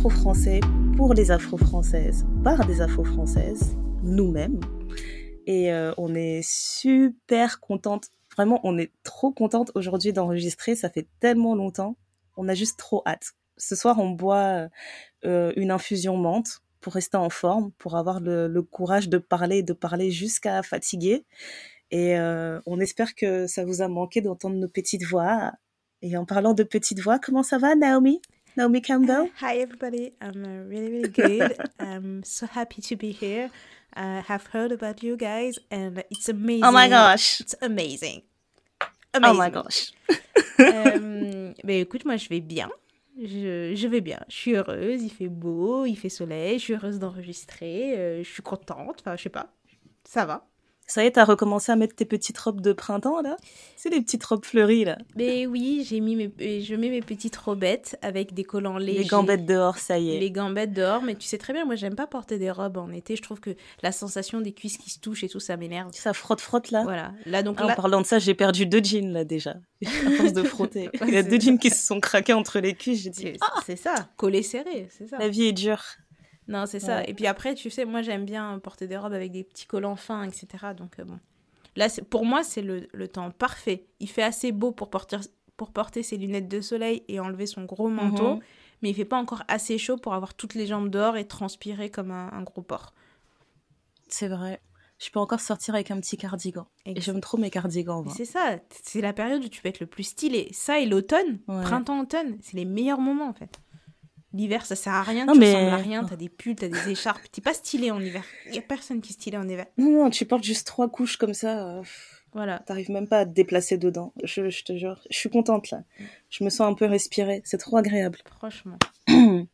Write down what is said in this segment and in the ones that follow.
afro-français pour les afro-françaises, par des afro-françaises, nous-mêmes. Et euh, on est super contente, vraiment, on est trop contente aujourd'hui d'enregistrer, ça fait tellement longtemps, on a juste trop hâte. Ce soir, on boit euh, une infusion menthe pour rester en forme, pour avoir le, le courage de parler, de parler jusqu'à fatiguer. Et euh, on espère que ça vous a manqué d'entendre nos petites voix. Et en parlant de petites voix, comment ça va, Naomi? Naomi Campbell? Hi, everybody. I'm uh, really, really good. I'm so happy to be here. I have heard about you guys, and it's amazing. Oh my gosh! It's amazing. Oh my gosh! euh, mais écoute, moi, je vais bien. Je, je, vais bien. Je suis heureuse. Il fait beau, il fait soleil. Je suis heureuse d'enregistrer. Euh, je suis contente. Enfin, je sais pas. Ça va. Ça y est, t'as recommencé à mettre tes petites robes de printemps, là? C'est les petites robes fleuries, là Mais oui, j'ai mis mes, je mets mes petites robettes avec des collants légers. Les gambettes dehors, ça y est. Les gambettes dehors, mais tu sais très bien, moi, j'aime pas porter des robes en été. Je trouve que la sensation des cuisses qui se touchent et tout, ça m'énerve. Ça frotte-frotte, là? Voilà. Là, donc, ah, là... En parlant de ça, j'ai perdu deux jeans, là, déjà. À force de frotter. Il y a deux jeans qui se sont craqués entre les cuisses. J'ai dit, ah c'est ça, collé serré, c'est ça. La vie est dure. Non, c'est ça. Ouais. Et puis après, tu sais, moi, j'aime bien porter des robes avec des petits collants fins, etc. Donc, euh, bon. Là, pour moi, c'est le, le, temps parfait. Il fait assez beau pour porter, pour porter ses lunettes de soleil et enlever son gros manteau, Mhm. mais il fait pas encore assez chaud pour avoir toutes les jambes dehors et transpirer comme un, un gros porc. C'est vrai. Je peux encore sortir avec un petit cardigan. Et j'aime trop mes cardigans. C'est ça. C'est la période où tu peux être le plus stylé. Ça et l'automne, Ouais. printemps-automne, c'est les meilleurs moments en fait. L'hiver, ça sert à rien, Non, tu mais- ressembles à rien, t'as des pulls, t'as des écharpes. T'es pas stylé en hiver. Y a personne qui est stylé en hiver. Non, non, tu portes juste trois couches comme ça. euh, Voilà. T'arrives même pas à te déplacer dedans. Je, je te jure. Je suis contente là. Je me sens un peu respirer. C'est trop agréable. Franchement.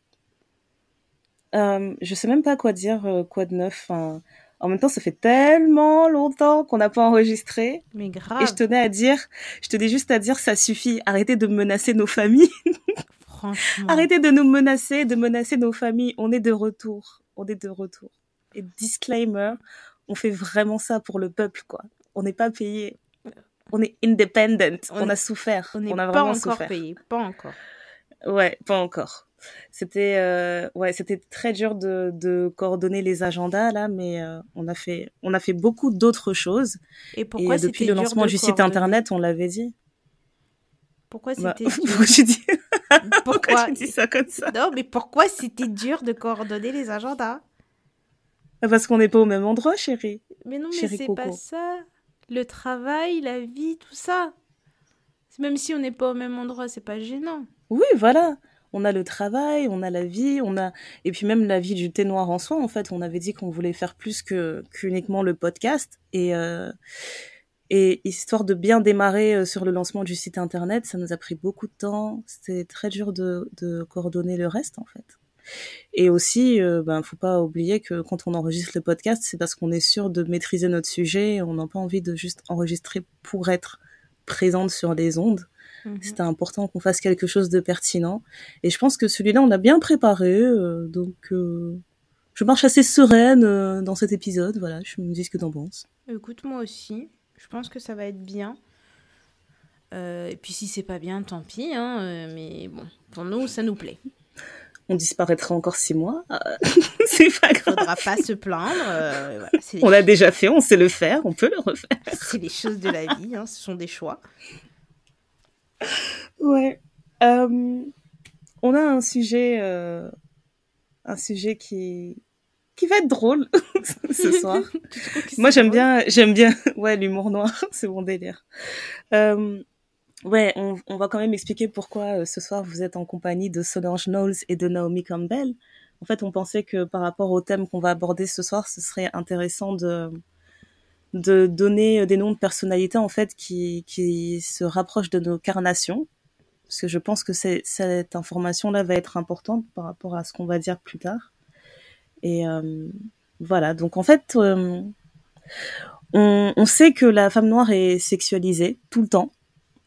Euh, je sais même pas quoi dire, euh, quoi de neuf. En même temps, ça fait tellement longtemps qu'on n'a pas enregistré. Mais grave. Et je tenais à dire, je tenais juste à dire, ça suffit. Arrêtez de menacer nos familles. Franchement. Arrêtez de nous menacer, de menacer nos familles. On est de retour. On est de retour. Et disclaimer, on fait vraiment ça pour le peuple, quoi. On n'est pas payé. On est independent. On, On- a souffert. On n'est pas vraiment encore souffert. payé. Pas encore. Ouais, pas encore. C'était euh, ouais, c'était très dur de, de coordonner les agendas là, mais euh, on a fait on a fait beaucoup d'autres choses. Et pourquoi Et depuis le lancement du site internet, on l'avait dit. Pourquoi Bah, c'était dur? Pourquoi pourquoi tu dis ça comme ça? Non, mais pourquoi c'était dur de coordonner les agendas? Parce qu'on n'est pas au même endroit, chérie. Mais non, mais c'est pas ça. Le travail, la vie, tout ça. Même si on n'est pas au même endroit, c'est pas gênant. Oui, voilà. On a le travail, on a la vie, on a et puis même la vie du thé noir en soi. En fait, on avait dit qu'on voulait faire plus que qu'uniquement le podcast et euh, et histoire de bien démarrer euh, sur le lancement du site internet, ça nous a pris beaucoup de temps. C'était très dur de de coordonner le reste en fait. Et aussi, euh, ben faut pas oublier que quand on enregistre le podcast, c'est parce qu'on est sûr de maîtriser notre sujet. et On n'a pas envie de juste enregistrer pour être présente sur les ondes. Mhm. C'était important qu'on fasse quelque chose de pertinent. Et je pense que celui-là, on l'a bien préparé. euh, donc, euh, je marche assez sereine dans cet épisode. Voilà, je me dis ce que t'en penses. Écoute, moi aussi. Je pense que ça va être bien. Euh, et puis si c'est pas bien, tant pis. Hein, euh, mais bon, pour nous, ça nous plaît. On disparaîtra encore six mois. euh, c'est pas grave. Faudra pas se plaindre. euh, voilà, On l'a déjà fait, on sait le faire, on peut le refaire. C'est les choses de la vie, hein, ce sont des choix. Ouais. On a un sujet, un sujet qui qui va être drôle ce soir. Moi, j'aime bien, j'aime bien, ouais, l'humour noir, c'est mon délire. Euh, ouais, on, on va quand même expliquer pourquoi euh, ce soir vous êtes en compagnie de Solange Knowles et de Naomi Campbell. En fait, on pensait que par rapport au thème qu'on va aborder ce soir, ce serait intéressant de de donner des noms de personnalités en fait qui qui se rapprochent de nos carnations, parce que je pense que cette information-là va être importante par rapport à ce qu'on va dire plus tard. Et euh, voilà, donc en fait, euh, on, sait que la femme noire est sexualisée tout le temps,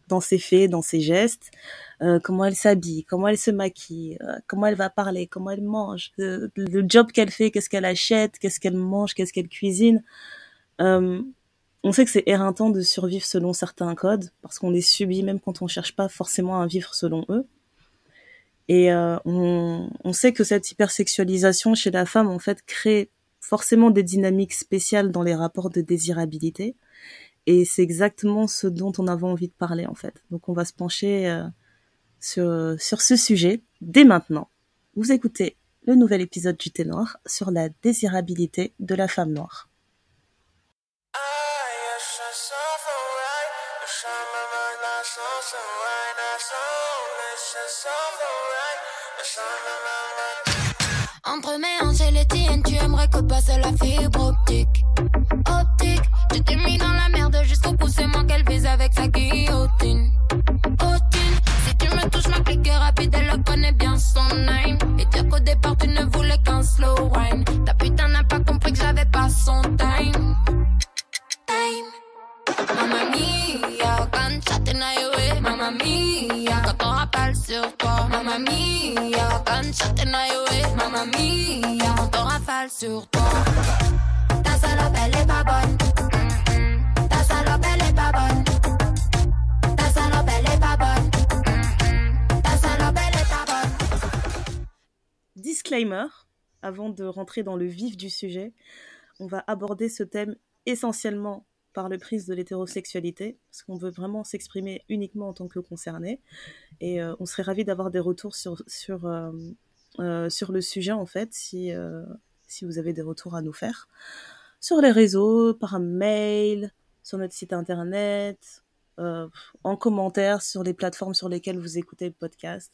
dans ses faits, dans ses gestes, euh, comment elle s'habille, comment elle se maquille, comment elle va parler, comment elle mange, le job qu'elle fait, qu'est-ce qu'elle achète, qu'est-ce qu'elle mange, qu'est-ce qu'elle cuisine. On sait que c'est éreintant de survivre selon certains codes, parce qu'on les subit même quand on cherche pas forcément à vivre selon eux. Et euh, on, sait que cette hypersexualisation chez la femme, en fait, crée forcément des dynamiques spéciales dans les rapports de désirabilité. Et c'est exactement ce dont on avait envie de parler, en fait. Donc, on va se pencher euh, sur, sur ce sujet dès maintenant. Vous écoutez le nouvel épisode du Ténor sur la désirabilité de la femme noire. Fibre optique. Optique, tu t'es mis dans la merde jusqu'au cou, c'est moi qu'elle vise avec sa guillotine. Otine, si tu me touches, ma clique rapide, elle connaît bien son name. Et dire qu'au départ, tu ne voulais qu'un slow wine. Ta putain n'a pas compris que j'avais pas son. Time. Sur toi, mamma mia, quand chatte mamma mia, quand on rafale sur toi. Ta salope, elle est pas bonne. Ta salope, elle est pas bonne. Ta salope, elle est pas bonne. Ta salope, elle est pas bonne. Disclaimer, avant de rentrer dans le vif du sujet, on va aborder ce thème essentiellement par le prisme de l'hétérosexualité, parce qu'on veut vraiment s'exprimer uniquement en tant que concerné. Et euh, on serait ravi d'avoir des retours sur, sur, euh, euh, sur le sujet, en fait, si, si vous avez des retours à nous faire. Sur les réseaux, par mail, sur notre site internet, en commentaire sur les plateformes sur lesquelles vous écoutez le podcast.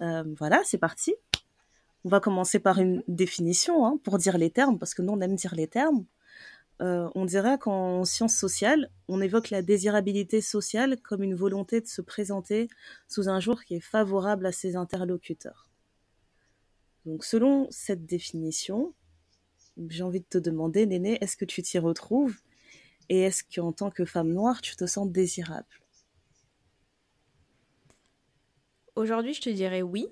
voilà, c'est parti. On va commencer par une définition, hein, pour dire les termes, parce que nous, on aime dire les termes. Euh, on dirait qu'en sciences sociales, on évoque la désirabilité sociale comme une volonté de se présenter sous un jour qui est favorable à ses interlocuteurs. Donc selon cette définition, j'ai envie de te demander, Néné, est-ce que tu t'y retrouves? Et est-ce qu'en tant que femme noire, tu te sens désirable? Aujourd'hui, je te dirais oui,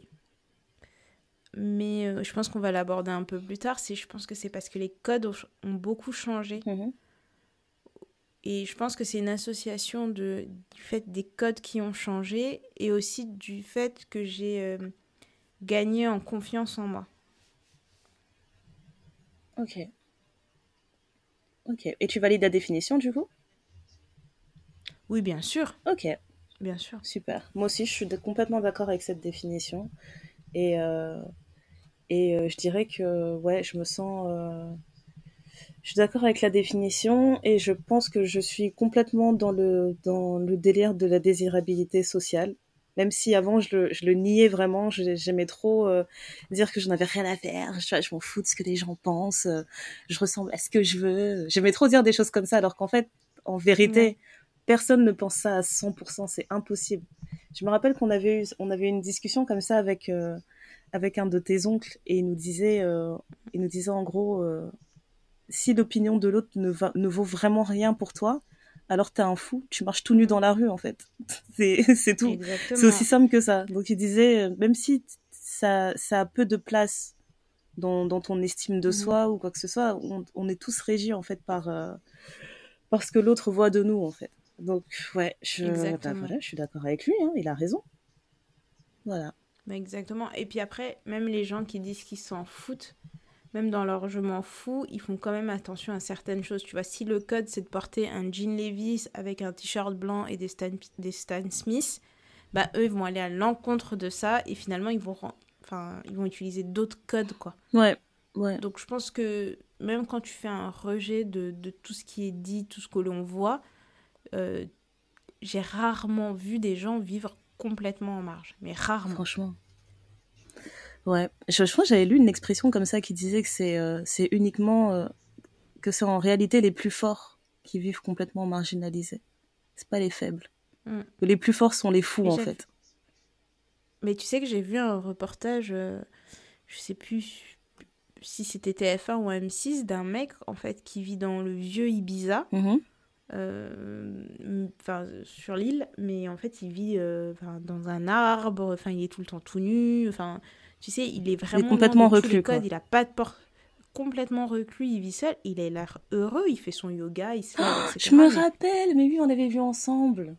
mais euh, je pense qu'on va l'aborder un peu plus tard. je pense que c'est parce que les codes ont, beaucoup changé. Mhm. Et je pense que c'est une association de, du fait des codes qui ont changé et aussi du fait que j'ai euh, gagné en confiance en moi. Ok. Ok. Et tu valides la définition du coup? Oui, bien sûr. Ok. Bien sûr. Super. Moi aussi, je suis complètement d'accord avec cette définition. Et, euh, et euh, je dirais que, ouais, je me sens. Euh, je suis d'accord avec la définition et je pense que je suis complètement dans le, dans le délire de la désirabilité sociale. Même si avant je le, je le niais vraiment, j'aimais trop euh, dire que je n'avais rien à faire, je, je m'en fous de ce que les gens pensent, je ressemble à ce que je veux. J'aimais trop dire des choses comme ça alors qu'en fait, en vérité, personne ne pense ça à 100%, c'est impossible. Je me rappelle qu'on avait eu, on avait eu une discussion comme ça avec, avec un de tes oncles et il nous disait, euh, il nous disait en gros, euh, si l'opinion de l'autre ne, ne vaut vraiment rien pour toi, alors t'es un fou, tu marches tout nu dans la rue en fait. c'est tout. C'est aussi simple que ça. Donc il disait, euh, même si ça, ça a peu de place dans, dans ton estime de mhm. soi ou quoi que ce soit, on, on est tous régis en fait par, euh, par ce que l'autre voit de nous en fait. Donc ouais, je, bah, voilà, je suis d'accord avec lui, hein, il a raison. Voilà. Exactement. Et puis après, même les gens qui disent qu'ils s'en foutent, même dans leur je m'en fous, ils font quand même attention à certaines choses. Tu vois, si le code c'est de porter un jean Levi's avec un t-shirt blanc et des Stan, des Stan Smith, bah eux ils vont aller à l'encontre de ça et finalement ils vont, enfin, ils vont utiliser d'autres codes quoi. Ouais, ouais. Donc je pense que même quand tu fais un rejet de, de tout ce qui est dit, tout ce que l'on voit, euh, j'ai rarement vu des gens vivre complètement en marge, mais rarement. Franchement. Ouais, je, je crois que j'avais lu une expression comme ça qui disait que c'est euh, uniquement euh, que c'est en réalité les plus forts qui vivent complètement marginalisés. C'est pas les faibles. Mm. Les plus forts sont les fous en fait. Mais tu sais que j'ai vu un reportage, euh, je sais plus si c'était TF1 ou M6, d'un mec en fait qui vit dans le vieux Ibiza. Mm-hmm. Euh, enfin sur l'île, mais en fait il vit euh, dans un arbre, enfin il est tout le temps tout nu, enfin tu sais il est vraiment complètement reclus. il a pas de porte complètement reclus, il vit seul, il a l'air heureux, il fait son yoga, il se Je me rappelle, mais oui, on avait vu ensemble.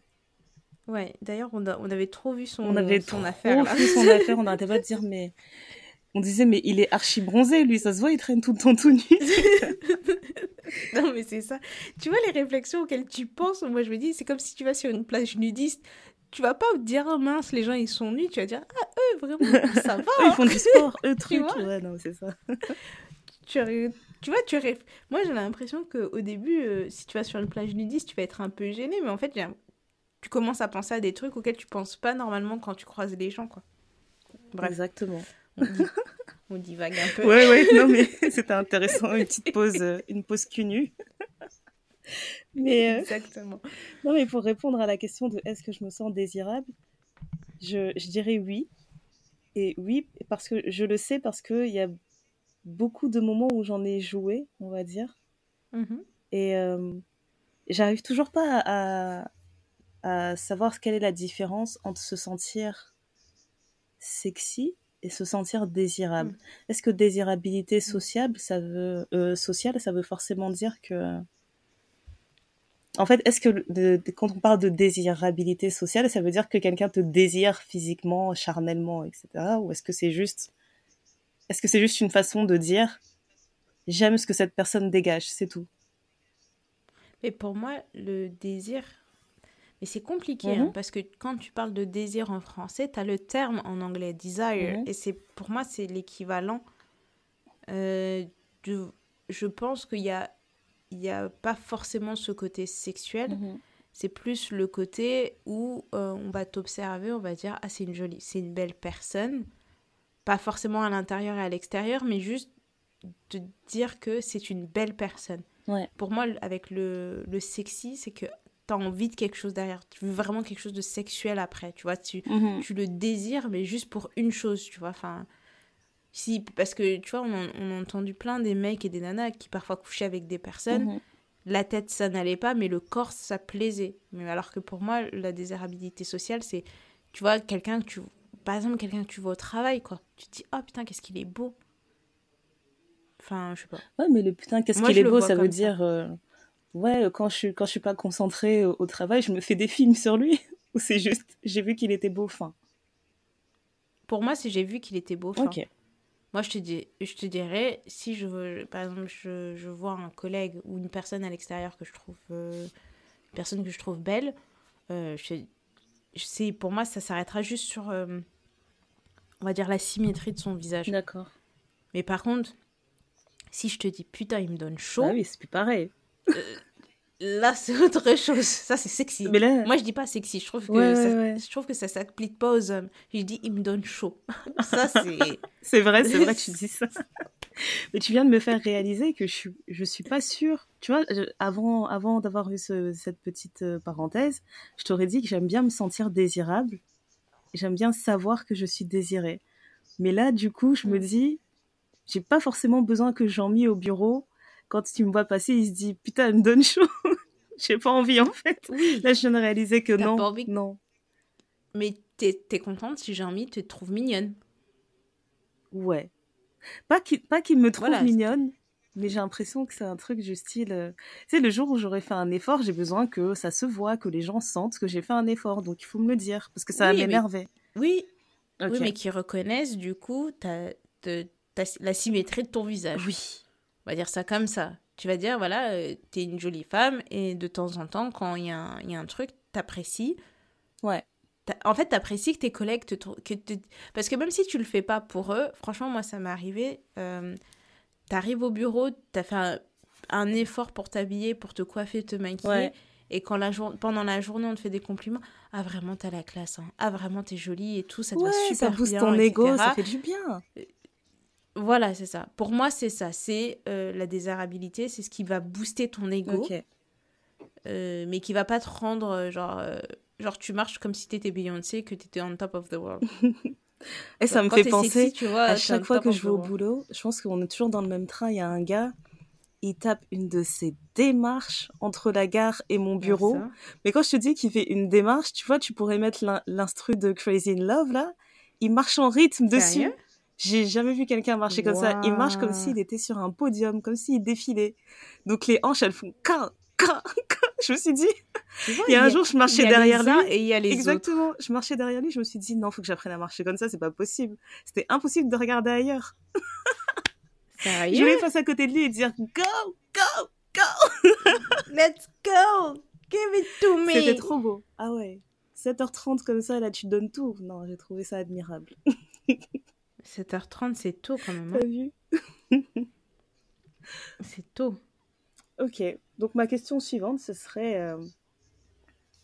Ouais, d'ailleurs, on, avait trop vu son, On avait son trop affaire. là. vu son affaire, on n'arrêtait pas de dire, mais. On disait, mais il est archi bronzé, lui, ça se voit, il traîne tout le temps tout nu. Non, mais c'est ça. Tu vois les réflexions auxquelles tu penses, moi je me dis, c'est comme si tu vas sur une plage nudiste. Tu vas pas dire, oh mince, les gens ils sont nus. Tu vas dire, ah, eux, vraiment, ça va. Ils font du sport, eux, truc. vois Ouais, non, c'est ça. tu, tu vois, tu Moi j'ai l'impression qu'au début, euh, si tu vas sur une plage nudiste, tu vas être un peu gêné. Mais en fait, tu commences à penser à des trucs auxquels tu penses pas normalement quand tu croises les gens, quoi. Bref, Exactement. On, divague un peu. Ouais, ouais, non, mais c'était intéressant, une petite pause, euh, une pause cul nu. Mais, euh, Exactement. non, mais pour répondre à la question de est-ce que je me sens désirable, je, je dirais oui. Et oui, parce que je le sais, parce qu'il y a beaucoup de moments où j'en ai joué, on va dire. Mhm. Et euh, j'arrive toujours pas à, à savoir quelle est la différence entre se sentir sexy et se sentir désirable. Mm. Est-ce que désirabilité sociable, ça veut euh, sociale, ça veut forcément dire que en fait, est-ce que le- de- de- quand on parle de désirabilité sociale, ça veut dire que quelqu'un te désire physiquement, charnellement, etc. Ou est-ce que c'est juste, est-ce que c'est juste une façon de dire j'aime ce que cette personne dégage, c'est tout? Mais pour moi, le désir. Mais c'est compliqué, Mhm. hein, parce que quand tu parles de désir en français, tu as le terme en anglais, desire. Mhm. Et c'est pour moi, c'est l'équivalent. euh, je pense qu'il y a, y a pas forcément ce côté sexuel. C'est plus le côté où euh, on va t'observer, on va dire ah c'est une jolie, c'est une belle personne, pas forcément à l'intérieur et à l'extérieur, mais juste de dire que c'est une belle personne. Ouais. Pour moi, avec le, le sexy, c'est que tu as envie de quelque chose derrière, tu veux vraiment quelque chose de sexuel après, tu vois, tu, Mhm. tu le désires, mais juste pour une chose, tu vois, enfin... Si, parce que, tu vois, on, en- on a entendu plein des mecs et des nanas qui parfois couchaient avec des personnes, Mhm. la tête ça n'allait pas mais le corps ça plaisait mais alors que pour moi la désirabilité sociale c'est tu vois quelqu'un que tu par exemple quelqu'un que tu vois au travail quoi tu te dis oh putain qu'est-ce qu'il est beau enfin je sais pas Ouais, mais le putain, qu'est-ce qu'il est beau, ça veut ça. dire. euh, Ouais, quand je, suis, quand je suis pas concentrée au, au travail, je me fais des films sur lui. Ou c'est juste, j'ai vu qu'il était beau, fin. pour moi si j'ai vu qu'il était beau Ok. moi je te dis je te dirais si je veux par exemple je, je vois un collègue ou une personne à l'extérieur que je trouve euh, une personne que je trouve belle euh, je, je sais pour moi ça s'arrêtera juste sur euh, on va dire la symétrie de son visage D'accord. Mais par contre, si je te dis putain, il me donne chaud, Ah oui, c'est plus pareil. Là c'est autre chose. Ça c'est sexy. Mais là, Moi je dis pas sexy, je trouve que Ouais, ça, ouais, je trouve que ça s'applique pas aux hommes. Je dis il me donne chaud. ça c'est c'est vrai, c'est vrai que tu dis ça. Mais tu viens de me faire réaliser que je suis, je suis pas sûre. Tu vois, je- avant, avant d'avoir eu ce- cette petite euh, parenthèse, je t'aurais dit que j'aime bien me sentir désirable. J'aime bien savoir que je suis désirée. Mais là, du coup, je me Mm. dis, j'ai pas forcément besoin que Jean-Mi au bureau, quand tu me vois passer, il se dit, putain, elle me donne chaud. j'ai pas envie, en fait. oui. Là, je viens de réaliser que non. pas envie Non. Mais t'es es contente si Jean-Mi te trouve mignonne. Ouais. Pas qu'il me trouve Voilà, mignonne, mais j'ai l'impression que c'est un truc du style. euh, Tu sais, le jour où j'aurais fait un effort, j'ai besoin que ça se voit, que les gens sentent que j'ai fait un effort. Donc il faut me le dire, parce que ça Oui, mais- m'énerver. Oui, oui, mais qui reconnaissent du coup ta, te- ta- la symétrie de ton visage. Oui. On va dire ça comme ça. Tu vas dire, voilà, euh, t'es une jolie femme et de temps en temps, quand il y, a un- il y a un truc, t'apprécies. Ouais. En fait, t'apprécies que tes collègues te, que te- Parce que même si tu le fais pas pour eux, franchement, moi, ça m'est arrivé. euh, T'arrives au bureau, t'as fait un, un effort pour t'habiller, pour te coiffer, te maquiller. Ouais. Et quand la jour... pendant la journée, on te fait des compliments. Ah, vraiment, t'as la classe. hein. Ah, vraiment, t'es jolie et tout. Ça te Ouais, va super ça booste ton ego, etc. ça fait du bien. Voilà, c'est ça. Pour moi, c'est ça. C'est euh, la désirabilité, c'est ce qui va booster ton ego, euh, mais qui va pas te rendre euh, genre, euh, genre tu marches comme si t'étais Beyoncé, que t'étais on top of the world. Et ça me fait penser, sexy, tu vois, à chaque fois que je vais au boulot, je pense qu'on est toujours dans le même train. Il y a un gars, il tape une de ses démarches entre la gare et mon bureau. Mais quand je te dis qu'il fait une démarche, tu vois, tu pourrais mettre l'in- l'instru de Crazy in Love là. Il marche en rythme dessus. Sérieux? J'ai jamais vu quelqu'un marcher comme ça. Il marche comme s'il était sur un podium, comme s'il défilait. Donc les hanches, elles font ca, je me suis dit, vois, il y a un jour, je marchais derrière lui. et il y a les autres. Exactement. Je marchais derrière lui, je me suis dit, non, faut que j'apprenne à marcher comme ça, c'est pas possible. C'était impossible de regarder ailleurs. Je Sérieux? voulais passer à côté de lui et dire, go, go, go. Let's go! Give it to me! C'était trop beau. Ah ouais. 7h30 comme ça, là, tu donnes tout. Non, j'ai trouvé ça admirable. 7h30, c'est tôt quand même. hein. T'as vu? C'est tôt. Ok. Donc, ma question suivante, ce serait euh,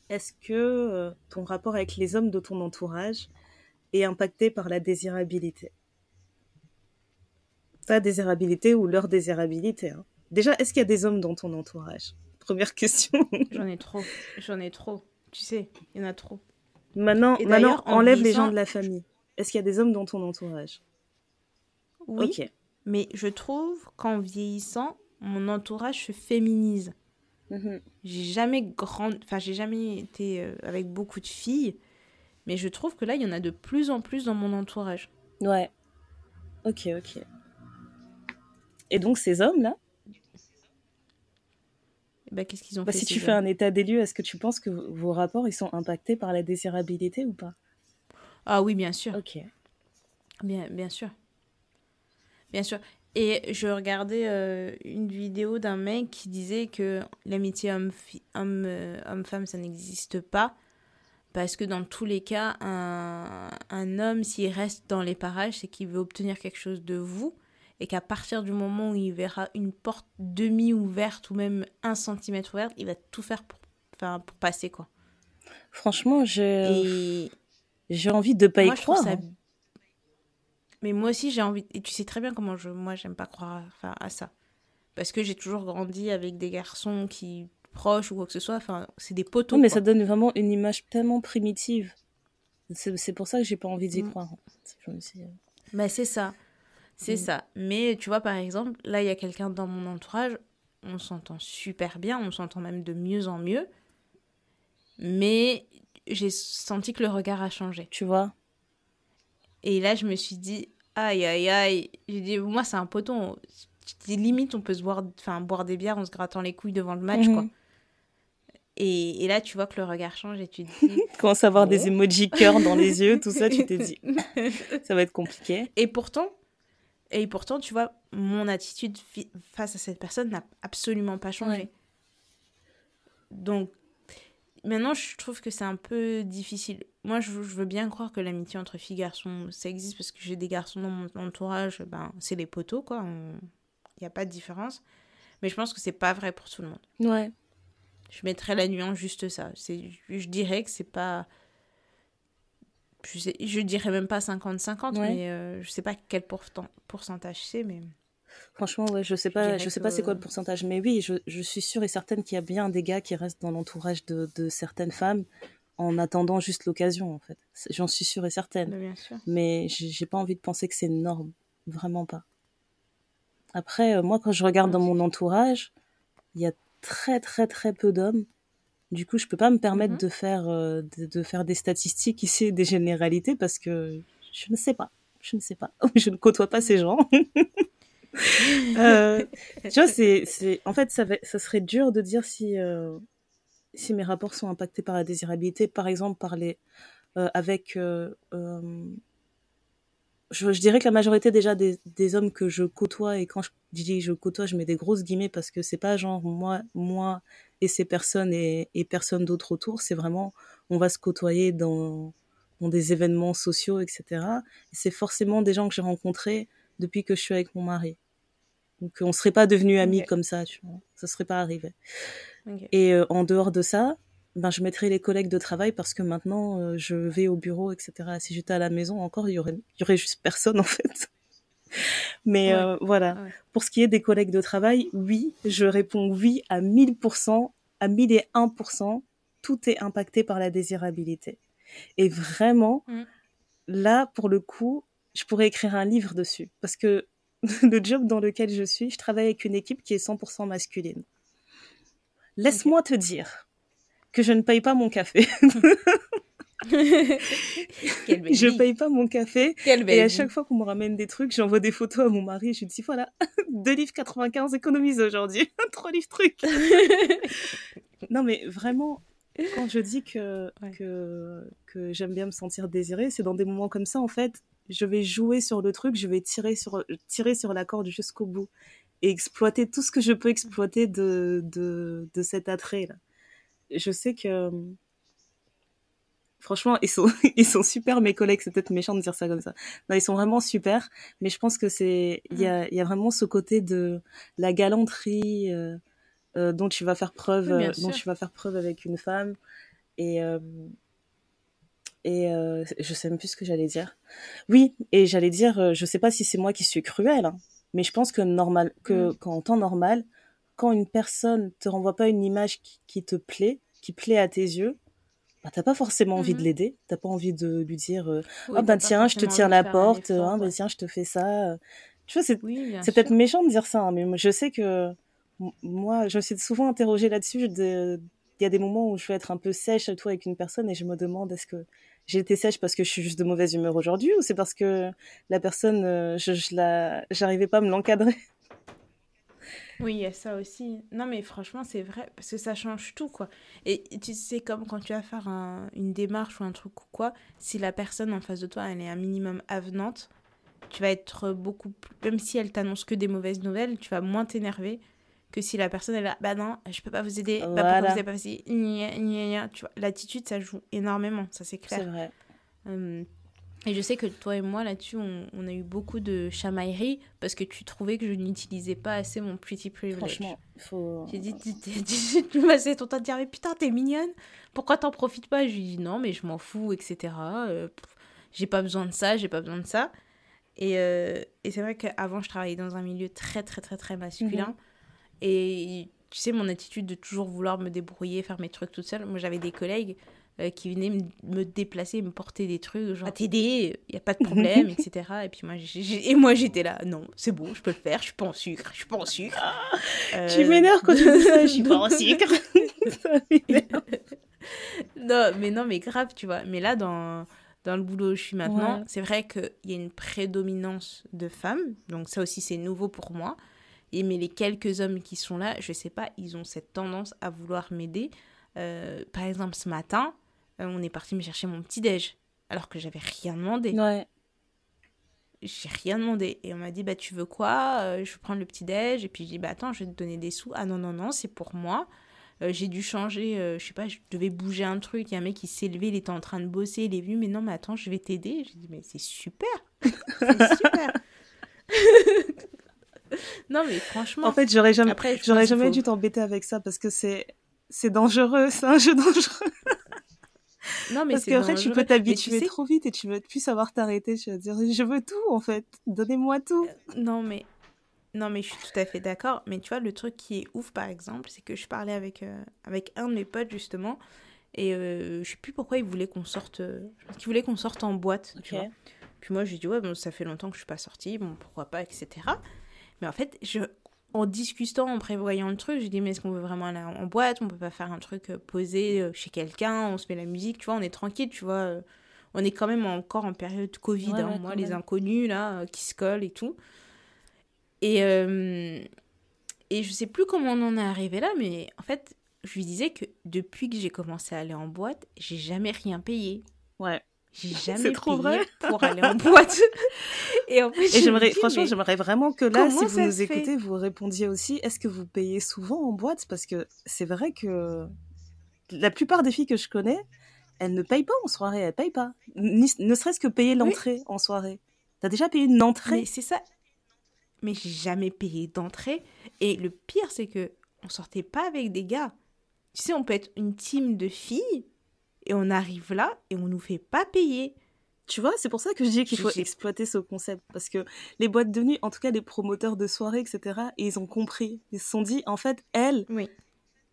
est-ce que euh, ton rapport avec les hommes de ton entourage est impacté par la désirabilité? Ta désirabilité ou leur désirabilité hein. Déjà, est-ce qu'il y a des hommes dans ton entourage? Première question. J'en ai trop. J'en ai trop. Tu sais, il y en a trop. maintenant, maintenant enlève les gens de la famille. Est-ce qu'il y a des hommes dans ton entourage? Oui, mais je trouve qu'en vieillissant, mon entourage se féminise. Mhm. J'ai jamais grand... enfin, j'ai jamais été euh, avec beaucoup de filles, mais je trouve que là, il y en a de plus en plus dans mon entourage. Ouais. Ok, ok. Et donc, ces hommes-là, Et bah, qu'est-ce qu'ils ont bah, fait si tu fais hommes? un état des lieux, est-ce que tu penses que vos rapports ils sont impactés par la désirabilité ou pas? Ah oui, bien sûr. Ok. Bien, bien sûr. Bien sûr. Et je regardais euh, une vidéo d'un mec qui disait que l'amitié homme, euh, homme-femme, ça n'existe pas. Parce que dans tous les cas, un, un homme, s'il reste dans les parages, c'est qu'il veut obtenir quelque chose de vous. Et qu'à partir du moment où il verra une porte demi-ouverte ou même un centimètre ouverte, il va tout faire pour, enfin, pour passer, quoi. Franchement, j'ai Et j'ai envie de pas moi, y je croire. ça. Mais moi aussi, j'ai envie. Et tu sais très bien comment je. Moi, j'aime pas croire à, enfin, à ça. Parce que j'ai toujours grandi avec des garçons qui. proches ou quoi que ce soit. Enfin, c'est des. Non, mais quoi. ça donne vraiment une image tellement primitive. C'est pour ça que j'ai pas envie d'y Mm. croire. Je me suis- Bah, c'est ça. C'est Mm. ça. Mais tu vois, par exemple, là, il y a quelqu'un dans mon entourage. On s'entend super bien. On s'entend même de mieux en mieux. Mais j'ai senti que le regard a changé. Tu vois? Et là, je me suis dit, aïe, aïe, aïe. J'ai dit, moi, c'est un poton. Limite, on peut se boire, enfin, boire des bières en se grattant les couilles devant le match, Mhm. quoi. Et, et là, tu vois que le regard change et tu te dis. Commence à avoir des emojis cœur dans les yeux, tout ça, tu t'es dit, ça va être compliqué. et pourtant, et pourtant, tu vois, mon attitude face à cette personne n'a absolument pas changé. Ouais. Donc, maintenant, je trouve que c'est un peu difficile. Moi, je, veux bien croire que l'amitié entre filles et garçons, ça existe parce que j'ai des garçons dans mon entourage, ben, c'est les poteaux, quoi. Il n'y a pas de différence. Mais je pense que c'est pas vrai pour tout le monde. Ouais. Je mettrais la nuance juste ça. C'est, je dirais que c'est pas. Je, sais, je dirais même pas 50-50, Ouais. mais euh, je sais pas quel pourcentage c'est, mais. Franchement, ouais, je sais pas, je sais pas c'est quoi le pourcentage, mais oui, je, je suis sûre et certaine qu'il y a bien des gars qui restent dans l'entourage de, de certaines femmes en attendant juste l'occasion, en fait. J'en suis sûre et certaine. mais bien sûr. mais j'ai pas envie de penser que c'est norme, vraiment pas. Après, euh, moi, quand je regarde dans mon entourage, il y a très très très peu d'hommes. Du coup, je peux pas me permettre Mhm. de faire de, de faire des statistiques ici, des généralités, parce que je ne sais pas, je ne sais pas, je ne côtoie pas ces gens. Euh, vois, c'est, c'est, en fait, ça, serait dur de dire si, euh, si mes rapports sont impactés par la désirabilité, par exemple, par les, euh, avec, euh, je, dirais que la majorité déjà des, des hommes que je côtoie, et quand je dis je côtoie, je mets des grosses guillemets parce que c'est pas genre moi, moi et ces personnes et, et personne d'autre autour, c'est vraiment, on va se côtoyer dans, dans des événements sociaux, etc. Et c'est forcément des gens que j'ai rencontrés depuis que je suis avec mon mari. Donc on serait pas devenus amis comme ça, tu vois. Ça serait pas arrivé. Et euh, en dehors de ça, ben je mettrais les collègues de travail parce que maintenant euh, je vais au bureau, etc. Si j'étais à la maison encore, il y aurait, y aurait juste personne en fait. Mais Ouais. euh, voilà. Ouais. Pour ce qui est des collègues de travail, oui, je réponds oui à 1000%, à 1001%. Tout est impacté par la désirabilité. Et vraiment, Mm. là, pour le coup, je pourrais écrire un livre dessus. Parce que le job dans lequel je suis, je travaille avec une équipe qui est 100% masculine. Laisse-moi te dire que je ne paye pas mon café. Je vie. paye pas mon café. Et à chaque fois qu'on me ramène des trucs, j'envoie des photos à mon mari. Je lui dis voilà, 2 livres 95 économisés aujourd'hui. 3 livres trucs. non, mais vraiment, quand je dis que, Ouais. que, que j'aime bien me sentir désirée, c'est dans des moments comme ça, en fait, je vais jouer sur le truc, je vais tirer sur, tirer sur la corde jusqu'au bout et exploiter tout ce que je peux exploiter de, de, de cet attrait-là. Je sais que, franchement, ils sont, ils sont super, mes collègues, c'est peut-être méchant de dire ça comme ça. Non, ils sont vraiment super, mais je pense que c'est, il y a, il y a vraiment ce côté de la galanterie, euh, euh, dont tu vas faire preuve, Oui, euh, dont tu vas faire preuve avec une femme. Et, euh, et euh, je sais même plus ce que j'allais dire. Oui, et j'allais dire, euh, je sais pas si c'est moi qui suis cruelle, hein, mais je pense que normal, que Mm. qu'en temps normal, quand une personne te renvoie pas une image qui, qui te plaît, qui plaît à tes yeux, bah, t'as pas forcément envie de Mhm. l'aider. T'as pas envie de lui dire, euh, Oui, ah pas tiens, je te tiens la porte, hein, ouais. tiens, je te fais ça. Tu vois, c'est Oui, peut-être méchant de dire ça, hein, mais je sais que moi, je me suis souvent interrogée là-dessus. de- Il y a des moments où je vais être un peu sèche avec une personne et je me demande est-ce que j'ai été sèche parce que je suis juste de mauvaise humeur aujourd'hui ou c'est parce que la personne, euh, je, je la, j'arrivais pas à me l'encadrer? Oui, il y a ça aussi. Non, mais franchement, c'est vrai, parce que ça change tout, quoi. Et tu sais, comme quand tu vas faire un- une démarche ou un truc ou quoi, si la personne en face de toi, elle est un minimum avenante, tu vas être beaucoup plus... Même si elle t'annonce que des mauvaises nouvelles, tu vas moins t'énerver que si la personne est là, bah non, je peux pas vous aider, bah pourquoi Voilà. vous avez pas fait Gna, gna, gna. Tu vois, l'attitude, ça joue énormément, ça c'est C'est clair. vrai. Euh, et je sais que toi et moi, là-dessus, on, on a eu beaucoup de chamailleries parce que tu trouvais que je n'utilisais pas assez mon pretty privilege. Franchement, faut. J'ai dit, tu- tu- tu- tu passais ton temps à dire, mais putain, t'es mignonne, pourquoi t'en profites pas Je lui dis, non, mais je m'en fous, etc. Euh, j'ai pas besoin de ça, j'ai pas besoin de ça. Et, euh, et c'est vrai qu'avant, je travaillais dans un milieu très, très, très, très masculin. Mhm. Et tu sais, mon attitude de toujours vouloir me débrouiller, faire mes trucs toute seule. Moi, j'avais des collègues euh, qui venaient me, déplacer, me porter des trucs, genre, à t'aider, il y a pas de problème, etc. Et puis moi, et moi, j'étais là, non, c'est bon, je peux le faire, je suis pas en sucre, je suis pas en sucre. Tu Euh, m'énerves quand tu dis ça, je suis pas en sucre. Non, mais non, mais grave, tu vois. Mais là, dans, dans le boulot où je suis maintenant, Ouais. c'est vrai qu'il y a une prédominance de femmes. Donc ça aussi, c'est nouveau pour moi. Et, mais les quelques hommes qui sont là, je sais pas, ils ont cette tendance à vouloir m'aider. Euh, par exemple, ce matin, euh, on est parti me chercher mon petit-déj. Alors que j'avais rien demandé. Ouais. J'ai rien demandé. Et on m'a dit, bah tu veux quoi? Euh, Je veux prendre le petit-déj. Et puis je dis, bah attends, je vais te donner des sous. Ah non, non, non, c'est pour moi. J'ai dû changer, je sais pas, je devais bouger un truc. Il y a un mec qui s'est levé, il était en train de bosser, il est venu, mais non, mais attends, je vais t'aider. J'ai dit, mais c'est super. c'est super. non, mais franchement. En fait, j'aurais jamais, Après, j'aurais jamais faut- dû t'embêter avec ça parce que c'est, c'est dangereux, c'est un jeu dangereux. non, mais Parce c'est qu'après, tu peux t'habituer sais- trop vite et tu vas plus savoir t'arrêter. Tu vas dire, je veux tout, en fait. Donnez-moi tout. Non, mais. Non, mais je suis tout à fait d'accord. Mais tu vois, le truc qui est ouf, par exemple, c'est que je parlais avec, euh, avec un de mes potes, justement. Et euh, je sais plus pourquoi il voulait qu'on sorte. euh, je pense qu'il voulait qu'on sorte en boîte. tu vois. Puis moi, je lui dis, ouais, bon, ça fait longtemps que je suis pas sortie, bon, pourquoi pas, etc. Mais en fait, je, en discutant, en prévoyant le truc, j'ai dit, mais est-ce qu'on veut vraiment aller en boîte? On peut pas faire un truc euh, posé euh, chez quelqu'un, on se met la musique, tu vois, on est tranquille, tu vois. euh, On est quand même encore en période Covid, Ouais, hein, ouais, moi, les même. inconnus, là, qui se collent et tout. Et, euh, et je sais plus comment on en est arrivé là, mais en fait, je lui disais que depuis que j'ai commencé à aller en boîte, j'ai jamais rien payé. Ouais. J'ai jamais trop payé vrai. pour aller en boîte. et en fait, Et me j'aimerais, franchement, j'aimerais vraiment que là, si vous nous écoutez, vous répondiez aussi, est-ce que vous payez souvent en boîte? Parce que c'est vrai que la plupart des filles que je connais, elles ne payent pas en soirée, elles payent pas. Ni- ne serait-ce que payer l'entrée en soirée. T'as déjà payé une entrée? C'est ça. Mais j'ai jamais payé d'entrée. Et le pire, c'est que on sortait pas avec des gars. Tu sais, on peut être une team de filles et on arrive là et on nous fait pas payer. Tu vois, c'est pour ça que je dis qu'il faut exploiter ce concept. Parce que les boîtes de nuit, en tout cas les promoteurs de soirées, etc., ils ont compris. Ils se sont dit, en fait, elles, Oui.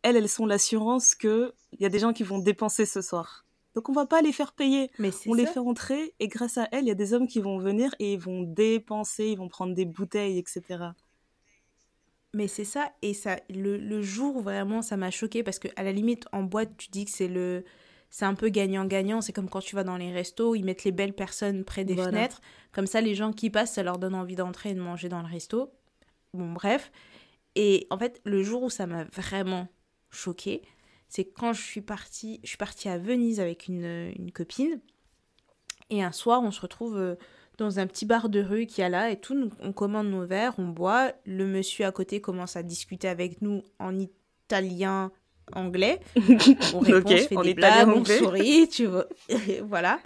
elles, elles sont l'assurance qu'il y a des gens qui vont dépenser ce soir. Donc on va pas les faire payer. Mais On les fait entrer et grâce à elles, il y a des hommes qui vont venir et ils vont dépenser, ils vont prendre des bouteilles, etc. Mais c'est ça, et ça, le, le jour où vraiment ça m'a choqué parce que à la limite en boîte tu dis que c'est le c'est un peu gagnant-gagnant. C'est comme quand tu vas dans les restos, ils mettent les belles personnes près des Voilà. fenêtres. Comme ça, les gens qui passent, ça leur donne envie d'entrer et de manger dans le resto. Bon, bref. Et en fait, le jour où ça m'a vraiment choquée, c'est quand je suis partie, je suis partie à Venise avec une, une copine. Et un soir, on se retrouve euh, dans un petit bar de rue qui a là et tout. On commande nos verres, on boit. Le monsieur à côté commence à discuter avec nous en italien, anglais. On répond, Ok, on se fait des blagues, on sourit, tu vois. voilà.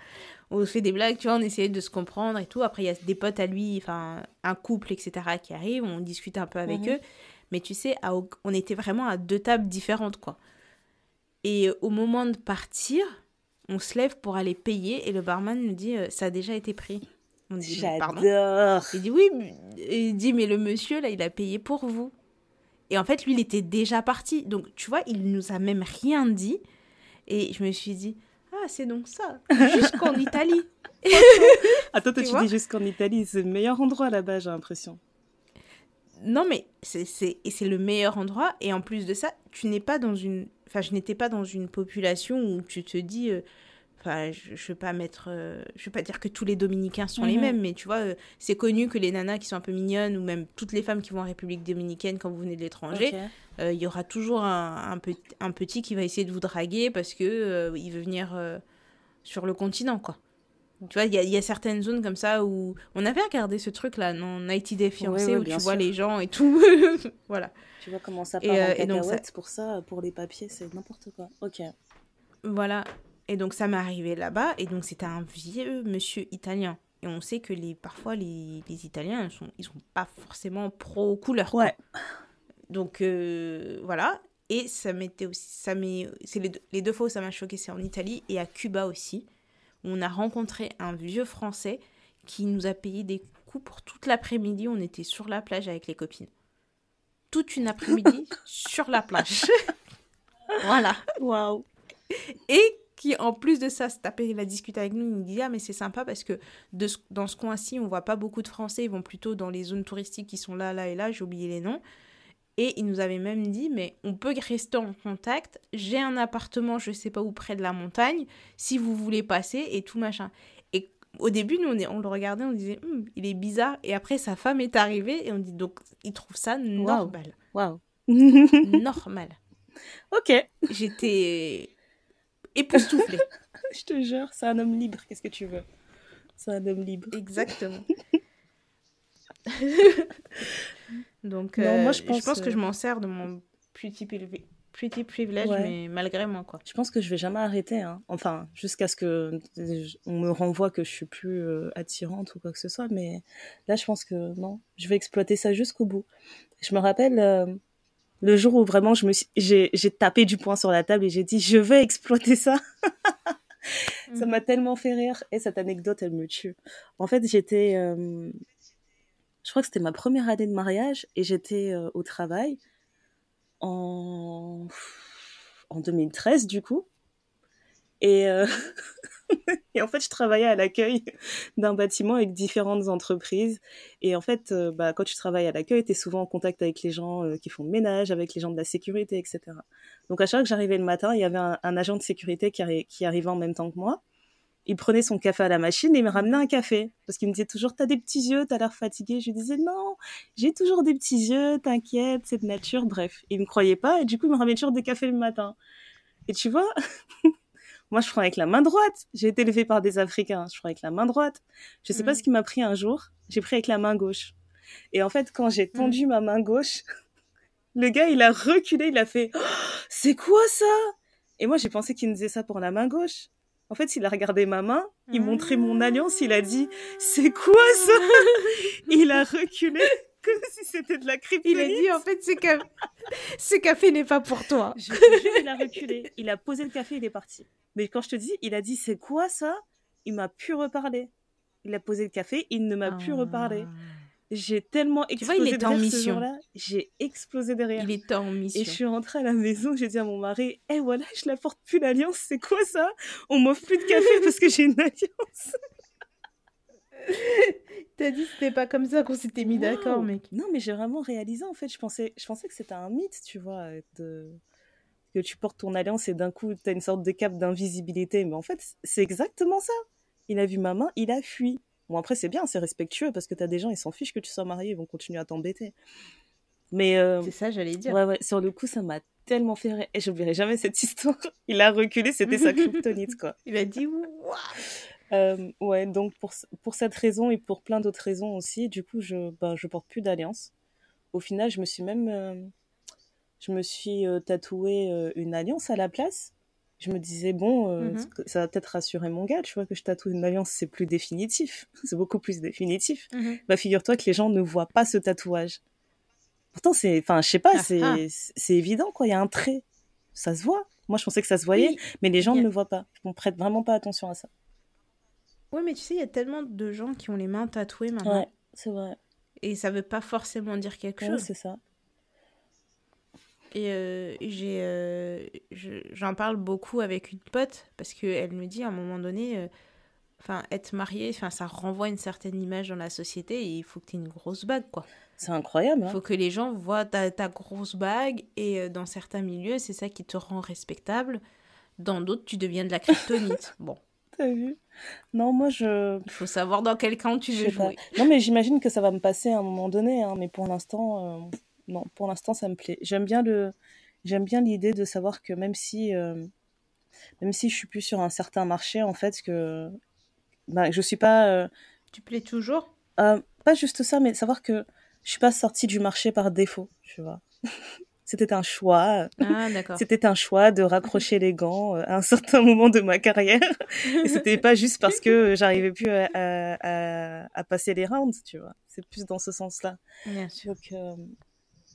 On se fait des blagues, tu vois, on essayait de se comprendre et tout. Après, il y a des potes à lui, enfin, un couple, etc., qui arrivent. On discute un peu avec Mhm. eux. Mais tu sais, à on était vraiment à deux tables différentes, quoi. Et au moment de partir, on se lève pour aller payer et le barman nous dit euh, ça a déjà été pris. On dit pardon. Il dit oui, mais- il dit mais le monsieur là, il a payé pour vous. Et en fait, lui, il était déjà parti. Donc, tu vois, il nous a même rien dit. Et je me suis dit ah, c'est donc ça, jusqu'en Italie. Attends, toi, Tu tu dis jusqu'en Italie, c'est le meilleur endroit là-bas, j'ai l'impression. Non, mais c'est c'est et c'est le meilleur endroit. Et en plus de ça, tu n'es pas dans une. Enfin, je n'étais pas dans une population où tu te dis. euh, Enfin, je, je veux pas mettre. euh, je veux pas dire que tous les Dominicains sont les Mhm. mêmes, mais tu vois, euh, c'est connu que les nanas qui sont un peu mignonnes ou même toutes les femmes qui vont en République dominicaine quand vous venez de l'étranger, euh, il y aura toujours un, un, pe- un petit qui va essayer de vous draguer parce que il veut venir sur le continent, quoi. Tu vois, il y, a- il y a certaines zones comme ça où on avait regardé ce truc-là, non 90 Day Fiancé, ouais, où tu vois sûr. les gens et tout. voilà. Tu vois comment ça Et, part euh, en et donc ça- pour ça, pour les papiers, c'est n'importe quoi. Ok. Voilà. Et donc ça m'est arrivé là-bas. Et donc c'était un vieux monsieur italien. Et on sait que les, parfois les, les Italiens, ils sont, ils sont pas forcément pro couleur. quoi. Ouais. Donc euh, voilà. Et ça m'était aussi, ça m'est, c'est les, deux- les deux fois où ça m'a choqué, c'est en Italie et à Cuba aussi, où on a rencontré un vieux Français qui nous a payé des coups pour toute l'après-midi. On était sur la plage avec les copines. Toute une après-midi sur la plage. voilà. Waouh. Et qui, en plus de ça, se tapait, il a discuté avec nous, il nous dit Ah, mais c'est sympa parce que de ce- dans ce coin-ci, on voit pas beaucoup de Français, ils vont plutôt dans les zones touristiques qui sont là, là et là, j'ai oublié les noms. Et il nous avait même dit Mais on peut rester en contact, j'ai un appartement, je sais pas où, près de la montagne, si vous voulez passer et tout machin. Et au début, nous, on, est- on le regardait, on disait Hum, Il est bizarre. Et après, sa femme est arrivée et on dit Donc, il trouve ça normal. Waouh. normal. ok. J'étais époustouflée. Je te jure, c'est un homme libre. Qu'est-ce que tu veux? C'est un homme libre. Exactement. Donc, Non, euh, moi, je je pense, que je m'en sers de mon petit, privi- petit privilège, Ouais. mais malgré moi, quoi. Je pense que je vais jamais arrêter. Hein. Enfin, jusqu'à ce que on me renvoie que je suis plus euh, attirante ou quoi que ce soit. Mais là, je pense que non, je vais exploiter ça jusqu'au bout. Je me rappelle euh, le jour où vraiment je me suis, j'ai, tapé du poing sur la table et j'ai dit je vais exploiter ça. Ça Mhm. m'a tellement fait rire et cette anecdote, elle me tue. En fait, j'étais, euh, je crois que c'était ma première année de mariage et j'étais euh, au travail en en 2013 du coup. Et, euh, et en fait, je travaillais à l'accueil d'un bâtiment avec différentes entreprises. Et en fait, euh, bah, quand tu travailles à l'accueil, tu es souvent en contact avec les gens euh, qui font le ménage, avec les gens de la sécurité, etc. Donc à chaque fois que j'arrivais le matin, il y avait un, agent de sécurité qui arrivait en même temps que moi. Il prenait son café à la machine et il me ramenait un café. Parce qu'il me disait toujours, t'as des petits yeux, t'as l'air fatigué. Je lui disais, non, j'ai toujours des petits yeux, t'inquiète, c'est de nature. Bref, il me croyait pas et du coup, il me ramenait toujours des cafés le matin. Et tu vois, moi, je prends avec la main droite. J'ai été élevée par des Africains, je prends avec la main droite. Je sais pas Mhm. ce qui m'a pris un jour. J'ai pris avec la main gauche. Et en fait, quand j'ai tendu ma main gauche, le gars, il a reculé, il a fait, Oh, c'est quoi ça? Et moi, j'ai pensé qu'il me disait ça pour la main gauche. En fait, il a regardé ma main, il montrait mon alliance, il a dit, c'est quoi ça? il a reculé comme si c'était de la Il kryptonite. a dit, en fait, ce, ca- ce café n'est pas pour toi. Je te jure, il a reculé. Il a posé le café, il est parti. Mais quand je te dis, il a dit c'est quoi ça? Il m'a pu reparler. Il a posé le café, il ne m'a plus reparlé. J'ai tellement Ah. vois, explosé il était en mission. jour-là. J'ai explosé de rire. Il était en mission. Et je suis rentrée à la maison, j'ai dit à mon mari, eh voilà, je la porte plus l'alliance, c'est quoi ça? On m'offre plus de café parce que j'ai une alliance. T'as dit que c'était pas comme ça qu'on s'était mis d'accord, mec. Non, mais j'ai vraiment réalisé en fait, je pensais, je pensais que c'était un mythe, tu vois, de que tu portes ton alliance et d'un coup, tu as une sorte de cape d'invisibilité. Mais en fait, c'est exactement ça. Il a vu ma main, il a fui. Bon, après, c'est bien, c'est respectueux parce que tu as des gens, ils s'en fichent que tu sois marié, ils vont continuer à t'embêter. Mais. Euh, c'est ça, j'allais dire. Ouais, ouais, sur le coup, ça m'a tellement fait rire. Et j'oublierai jamais cette histoire. Il a reculé, c'était sa kryptonite, quoi. Il a dit euh, ouais, donc pour, pour cette raison et pour plein d'autres raisons aussi, du coup, je, ben, je porte plus d'alliance. Au final, je me suis même. Euh, je me suis euh, tatoué euh, une alliance à la place. Je me disais, bon, euh, Mhm. ça va peut-être rassurer mon gars, tu vois, que je tatoue une alliance, c'est plus définitif. c'est beaucoup plus définitif. Mhm. Bah, figure-toi que les gens ne voient pas ce tatouage. Pourtant, c'est, enfin, je sais pas, Ah, c'est, ah. c'est évident, quoi. Il y a un trait. Ça se voit. Moi, je pensais que ça se voyait, Oui, mais les gens ne le voient pas. On prête vraiment pas attention à ça. Ouais, mais tu sais, il y a tellement de gens qui ont les mains tatouées maintenant. Ouais, c'est vrai. Et ça veut pas forcément dire quelque Ouais, chose. c'est ça. Et euh, j'ai, euh, je- j'en parle beaucoup avec une pote parce qu'elle me dit à un moment donné, euh, enfin, être mariée, enfin, ça renvoie une certaine image dans la société et il faut que tu aies une grosse bague, quoi. C'est incroyable, Il hein. faut que les gens voient ta, ta grosse bague et dans certains milieux, c'est ça qui te rend respectable. Dans d'autres, tu deviens de la kryptonite. bon, T'as vu? Non, moi, je, il faut savoir dans quel camp tu veux pas. jouer. Non, mais j'imagine que ça va me passer à un moment donné, hein, mais pour l'instant, euh, non, pour l'instant, ça me plaît. J'aime bien le, j'aime bien l'idée de savoir que même si, euh, même si je suis plus sur un certain marché, en fait, que, bah, je suis pas, euh, Tu plais toujours? euh, pas juste ça, mais savoir que je suis pas sortie du marché par défaut, tu vois. C'était un choix. Ah. C'était un choix de raccrocher les gants euh, à un certain moment de ma carrière. Et c'était pas juste parce que j'arrivais plus à, à, à- à passer les rounds, tu vois. C'est plus dans ce sens-là. Bien sûr. Donc, euh,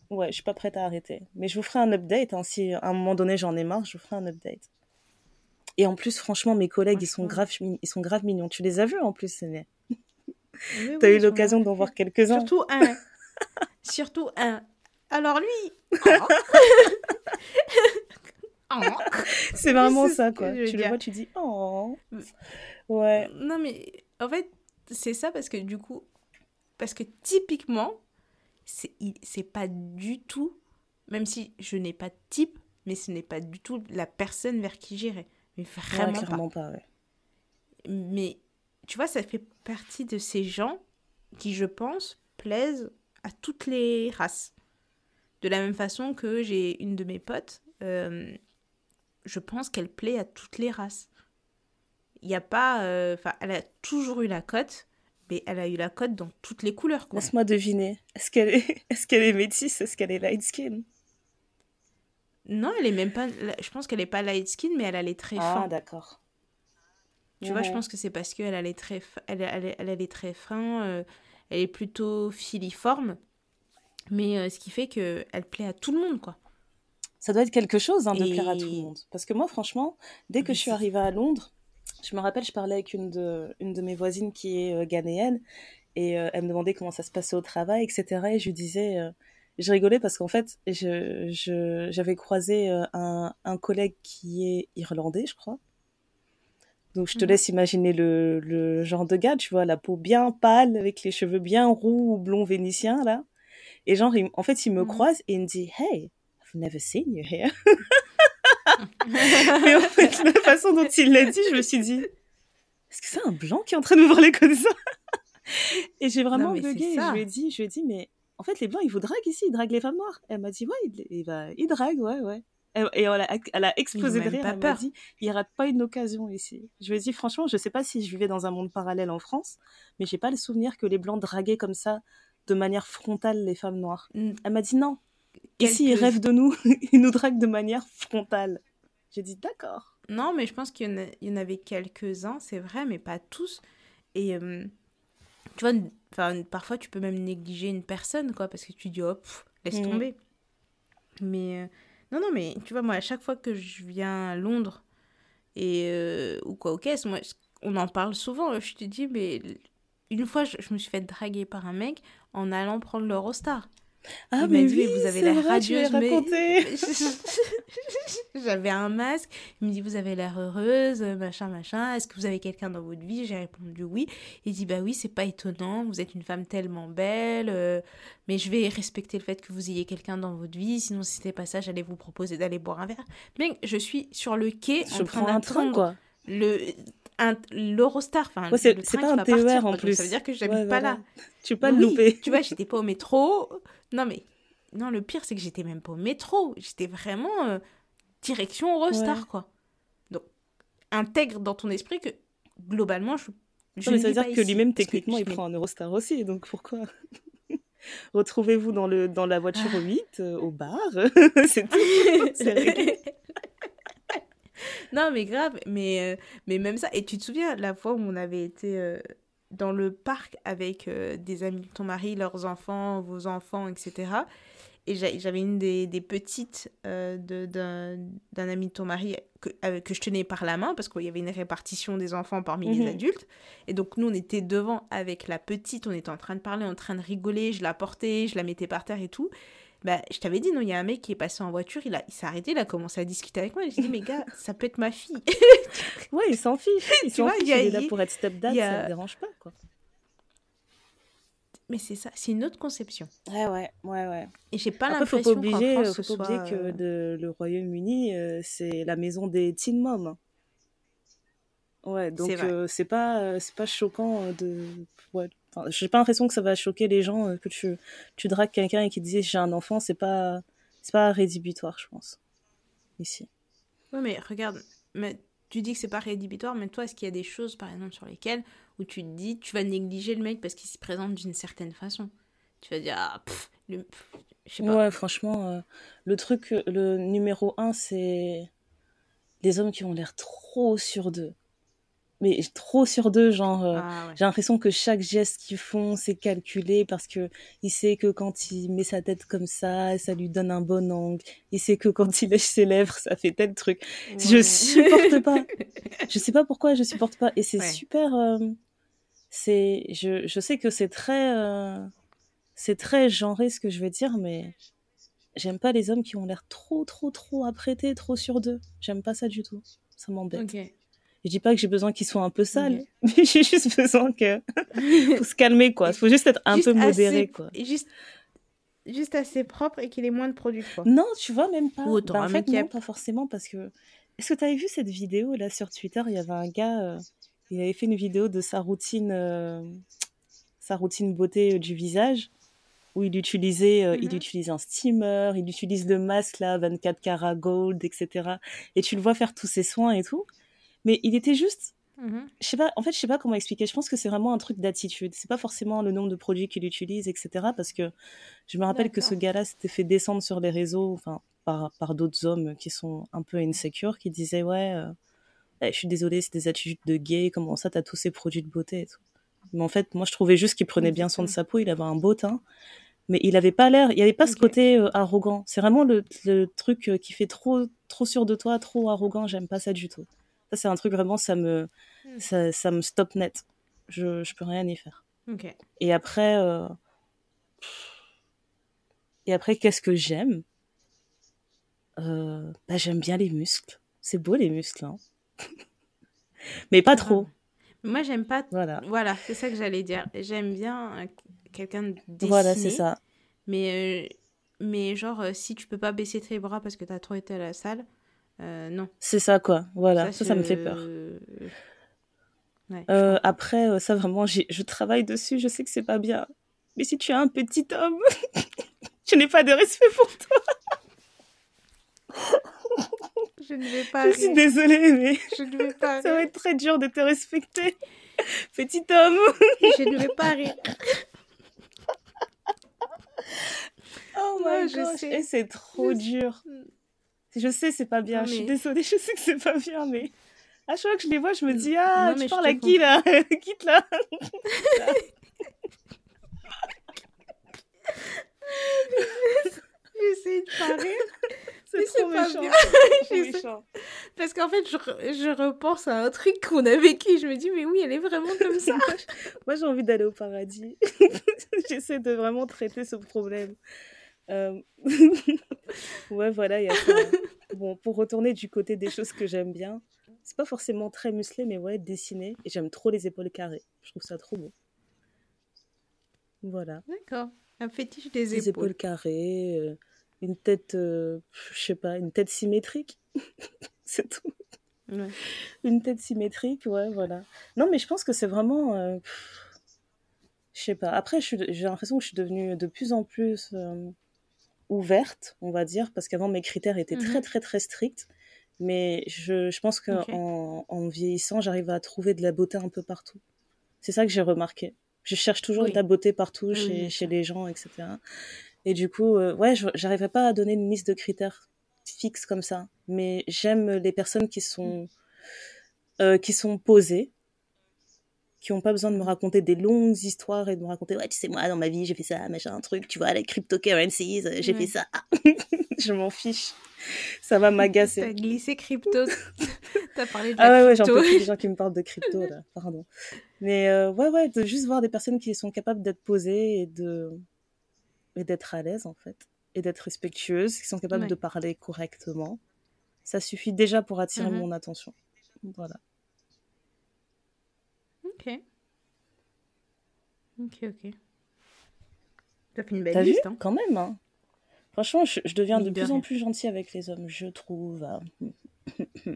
ouais, je suis pas prête à arrêter. Mais je vous ferai un update. Hein, si à un moment donné j'en ai marre, je vous ferai un update. Et en plus, franchement, mes collègues, ils sont grave, ils sont grave mignons. Tu les as vus en plus, Séné Oui, T'as oui, eu l'occasion d'en voir quelques-uns? Surtout un. Surtout un. Alors lui. Oh. C'est vraiment ça, quoi. Tu le dire. vois, tu dis, oh. Ouais. Non mais en fait c'est ça parce que du coup parce que typiquement c'est pas du tout même si je n'ai pas de type mais ce n'est pas du tout la personne vers qui j'irai mais Ouais, vraiment pas clairement pas, ouais. mais tu vois ça fait partie de ces gens qui je pense plaisent à toutes les races de la même façon que j'ai une de mes potes euh, je pense qu'elle plaît à toutes les races. Il n'y a pas euh, enfin elle a toujours eu la cote mais elle a eu la cote dans toutes les couleurs Laisse-moi deviner. Est-ce qu'elle est, est-ce qu'elle est métisse? Est-ce qu'elle est light skin? Non elle est même pas je pense qu'elle est pas light skin mais elle a les traits fins. Ah, d'accord. Tu vois, je pense que c'est parce qu'elle a les traits, elle, elle, elle a les traits fins, euh, elle est plutôt filiforme, mais euh, ce qui fait que elle plaît à tout le monde, quoi. Ça doit être quelque chose hein, de Et- plaire à tout le monde. Parce que moi, franchement, dès que Mais je suis arrivée à Londres, je me rappelle, je parlais avec une de, une de mes voisines qui est euh, ghanéenne et euh, elle me demandait comment ça se passait au travail, etc. Et je lui disais, euh, je rigolais parce qu'en fait, je, je, j'avais croisé un, un collègue qui est irlandais, je crois. Donc je te Mhm. laisse imaginer le, le genre de gars, tu vois, la peau bien pâle, avec les cheveux bien roux ou blonds vénitiens, là. Et genre, il- en fait, il me Mhm. croise et il me dit, Hey, I've never seen you here. Mais en fait, la façon dont il l'a dit, je me suis dit, est-ce que c'est un blanc qui est en train de me parler comme ça? Et j'ai vraiment Non, bugué. Je lui ai dit, je lui ai dit, mais en fait, les blancs, ils vous draguent ici, ils draguent les femmes noires. Elle m'a dit, ouais, il, il va, il drague, ouais, ouais. Et, et elle, a, elle a explosé de rire. Elle m'a dit, il rate pas une occasion ici. Je lui ai dit, franchement, je sais pas si je vivais dans un monde parallèle en France, mais j'ai pas le souvenir que les blancs draguaient comme ça, de manière frontale, les femmes noires. Mm, Elle m'a dit, non. Ici, ils rêvent de nous, ils nous draguent de manière frontale. J'ai dit, d'accord. Non, mais je pense qu'il y, en y avait quelques-uns, c'est vrai, mais pas tous. Et euh, tu vois, parfois tu peux même négliger une personne, quoi, parce que tu dis, hop, laisse Mhm. tomber. Mais euh, non, non, mais tu vois, moi, à chaque fois que je viens à Londres et euh, ou quoi, ok, moi, on en parle souvent. Je te dis, mais une fois, je, je me suis fait draguer par un mec en allant prendre l'Eurostar. Ah, il mais dit, oui, mais vous avez l'air vrai, radieuse, mais... J'avais un masque. Il me dit, vous avez l'air heureuse, machin, machin. Est-ce que vous avez quelqu'un dans votre vie? J'ai répondu oui. Il dit, bah oui, c'est pas étonnant. Vous êtes une femme tellement belle. euh, mais je vais respecter le fait que vous ayez quelqu'un dans votre vie. Sinon, si c'était pas ça, j'allais vous proposer d'aller boire un verre. Mec, je suis sur le quai Je en train prends un train, d'attendre quoi. le l'Eurostar, enfin Ouais, c'est- pas un TER partir, en quoi. Donc, plus. ça veut dire que j'habite Ouais, pas voilà. là. Tu peux pas Oui, le louper. Tu vois, j'étais pas au métro. Non mais non, le pire c'est que j'étais même pas au métro. J'étais vraiment euh, direction Eurostar Ouais. quoi. Donc intègre dans ton esprit que globalement je je Non, mais ne ça veut dire que lui-même, que techniquement, il prend un Eurostar aussi, donc pourquoi Retrouvez-vous dans, le, dans la voiture Ah. 8, euh, au bar, c'est tout. Non, mais grave, mais, euh, mais même ça. Et tu te souviens la fois où on avait été euh, dans le parc avec euh, des amis de ton mari, leurs enfants, vos enfants, etc. Et j'a- j'avais une des, des petites de- d'un ami de ton mari que, que je tenais par la main parce qu'il y avait une répartition des enfants parmi les Mhm. adultes. Et donc nous, on était devant avec la petite, on était en train de parler, en train de rigoler, je la portais, je la mettais par terre et tout. Bah, je t'avais dit, non, il y a un mec qui est passé en voiture, il, a, il s'est arrêté, il a commencé à discuter avec moi. J'ai dit, mais gars, ça peut être ma fille. Ouais, il s'en fiche. Il Tu s'en vois, fiche, il est là pour être stepdad, a- ça ne dérange pas, quoi. Mais c'est ça, c'est une autre conception. Ouais, ouais, ouais, ouais. Et j'ai pas Après, faut l'impression pas oublier, France, faut pas soit... oublier que euh, de- le Royaume-Uni, euh, c'est la maison des teen moms. Ouais, donc C'est euh, c'est pas, euh, c'est pas choquant de. Ouais. Enfin, j'ai pas l'impression que ça va choquer les gens euh, que tu, tu dragues quelqu'un et qui te dit j'ai un enfant, c'est pas, c'est pas rédhibitoire, je pense. Ici. Ouais, mais regarde, mais tu dis que c'est pas rédhibitoire, mais toi, est-ce qu'il y a des choses, par exemple, sur lesquelles où tu te dis, tu vas négliger le mec parce qu'il se présente d'une certaine façon? Tu vas dire, ah, pff, le- pff, je sais pas. Ouais, franchement, euh, le truc, le numéro un, c'est les hommes qui ont l'air trop sur d'eux. Mais trop sur d'eux, genre. euh, Ah, ouais. J'ai l'impression que chaque geste qu'ils font, c'est calculé parce que il sait que quand il met sa tête comme ça, ça lui donne un bon angle. Il sait que quand il lèche ses lèvres, ça fait tel truc. Je Ouais. supporte pas. Je sais pas pourquoi je supporte pas. Et c'est Ouais. super. euh, c'est, je, je sais que c'est très, euh, c'est très genré ce que je vais dire, mais j'aime pas les hommes qui ont l'air trop, trop, trop apprêtés, trop sur d'eux. J'aime pas ça du tout. Ça m'embête. Ok. Je dis pas que j'ai besoin qu'ils soient un peu sales, Ok. mais j'ai juste besoin que faut se calmer quoi. Faut juste être un Juste peu modéré assez- quoi. Juste, juste assez propre et qu'il ait moins de produits, quoi. Non, tu vois même pas. Ou Bah, en fait, non, pas forcément parce que. Est-ce que tu avais vu cette vidéo là sur Twitter? Il y avait un gars, euh, il avait fait une vidéo de sa routine, euh, sa routine beauté euh, du visage, où il utilisait, euh, il Mhm. utilise un steamer, il utilise le masque là, 24 karat gold, etc. Et tu le vois faire tous ses soins et tout. Mais il était juste Mhm. je sais pas, en fait, je sais pas comment expliquer. Je pense que c'est vraiment un truc d'attitude. C'est pas forcément le nombre de produits qu'il utilise, etc. Parce que je me rappelle que ce gars-là s'était fait descendre sur les réseaux, enfin, par, par d'autres hommes qui sont un peu insécures, qui disaient, ouais, euh, eh, je suis désolée, c'est des attitudes de gay, comment ça, t'as tous ces produits de beauté et tout. Mais en fait, moi, je trouvais juste qu'il prenait bien soin de sa peau, il avait un beau teint. Mais il avait pas l'air, il y avait pas ce côté euh, arrogant. C'est vraiment le, le truc euh, qui fait trop, trop sûr de toi, trop arrogant. J'aime pas ça du tout. Ça, c'est un truc vraiment, ça me, Hmm. ça, ça me stop net. Je, je peux rien y faire. Et après, euh, et après, qu'est-ce que j'aime? Euh, bah, J'aime bien les muscles. C'est beau les muscles, hein. mais pas trop. Moi, j'aime pas. Voilà, Voilà, c'est ça que j'allais dire. J'aime bien euh, quelqu'un de dessiné. voilà, c'est ça. Mais, euh, mais genre, si tu peux pas baisser tes bras parce que t'as trop été à la salle, euh, non. C'est ça, quoi. Voilà, ça, ça, me je- fait peur. Ouais, je Euh, après, euh, ça vraiment, je travaille dessus. Je sais que c'est pas bien. Mais si tu es un petit homme, je n'ai pas de respect pour toi. je ne vais pas Je suis désolée, mais Je ne vais pas ça va être très dur de te respecter. Petit homme. Je ne vais pas rire. Oh Ouais, my je gosh. sais. Et c'est trop Je- dur. Je sais, c'est pas bien. Non, Je suis désolée, je sais que c'est pas bien, mais à chaque fois que je les vois, je me dis Ah, Non, tu je parles à qui là? Quitte là. J'essaie de rire. C'est trop méchant. trop méchant. Parce qu'en fait, je, re- je repense à un truc qu'on a vécu. Je me dis, mais oui, elle est vraiment comme ça. Moi, j'ai envie d'aller au paradis. j'essaie de vraiment traiter ce problème. Euh, ouais, voilà, il y a ça. Bon, pour retourner du côté des choses que j'aime bien, c'est pas forcément très musclé, mais ouais, dessiné. Et j'aime trop les épaules carrées. Je trouve ça trop beau. Voilà. D'accord. Un fétiche des Les épaules. épaules carrées, euh, une tête, euh, je sais pas, une tête symétrique. c'est tout. Ouais. Une tête symétrique, ouais, voilà. Non, mais je pense que c'est vraiment. euh, je sais pas. Après, j'ai l'impression que je suis devenue de plus en plus euh, ouverte, on va dire, parce qu'avant, mes critères étaient très, Mhm. très, très stricts. Mais je, je pense qu'en en, en vieillissant, j'arrive à trouver de la beauté un peu partout. C'est ça que j'ai remarqué. Je cherche toujours Oui. de la beauté partout Oui, chez, chez les gens, etc. Et du coup, euh, ouais, j'arriverais pas à donner une liste de critères fixes comme ça. Mais j'aime les personnes qui sont, euh, qui sont posées, qui ont pas besoin de me raconter des longues histoires et de me raconter, ouais, tu sais, moi, dans ma vie, j'ai fait ça, machin, un truc, tu vois, les cryptocurrencies, euh, j'ai Ouais. fait ça. je m'en fiche. Ça va T'as m'agacer. glissé crypto. T'as parlé de la Ah ouais, ouais, j'en peux plus des gens qui me parlent de crypto, là. Pardon. Mais euh, ouais, ouais, de juste voir des personnes qui sont capables d'être posées et de et d'être à l'aise, en fait. Et d'être respectueuses, qui sont capables Ouais. de parler correctement. Ça suffit déjà pour attirer Mhm. mon attention. Voilà. Ok. Ok, ok. T'as fait une belle T'as vu hein. Quand même, hein. Franchement, je, je deviens de plus en plus gentille avec les hommes, je trouve. hein.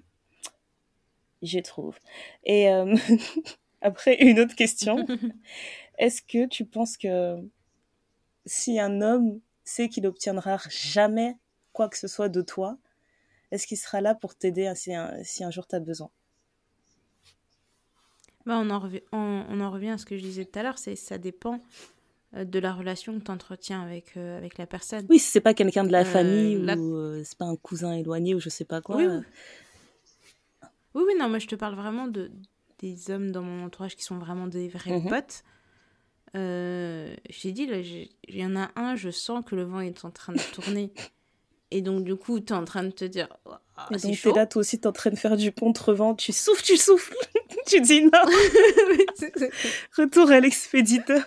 je trouve. Et euh, après, une autre question. Est-ce que tu penses que si un homme sait qu'il n'obtiendra jamais quoi que ce soit de toi, est-ce qu'il sera là pour t'aider si un, si un jour tu as besoin? Bah, on, en revient, on, on en revient à ce que je disais tout à l'heure, c'est ça dépend euh, de la relation que tu entretiens avec, euh, avec la personne. Oui, si c'est pas quelqu'un de la Euh, famille ou euh, c'est pas un cousin éloigné ou je sais pas quoi. Oui, oui. Oui, oui, non, moi je te parle vraiment de, des hommes dans mon entourage qui sont vraiment des vrais Mhm. potes. T'ai dit, là, j'ai- il y en a un, je sens que le vent est en train de tourner. Et donc, du coup, tu es en train de te dire, Ouah, Et c'est donc chaud. t'es là, toi aussi, t'es en train de faire du contre-vent, tu souffles, tu souffles, tu dis non, retour à l'expéditeur.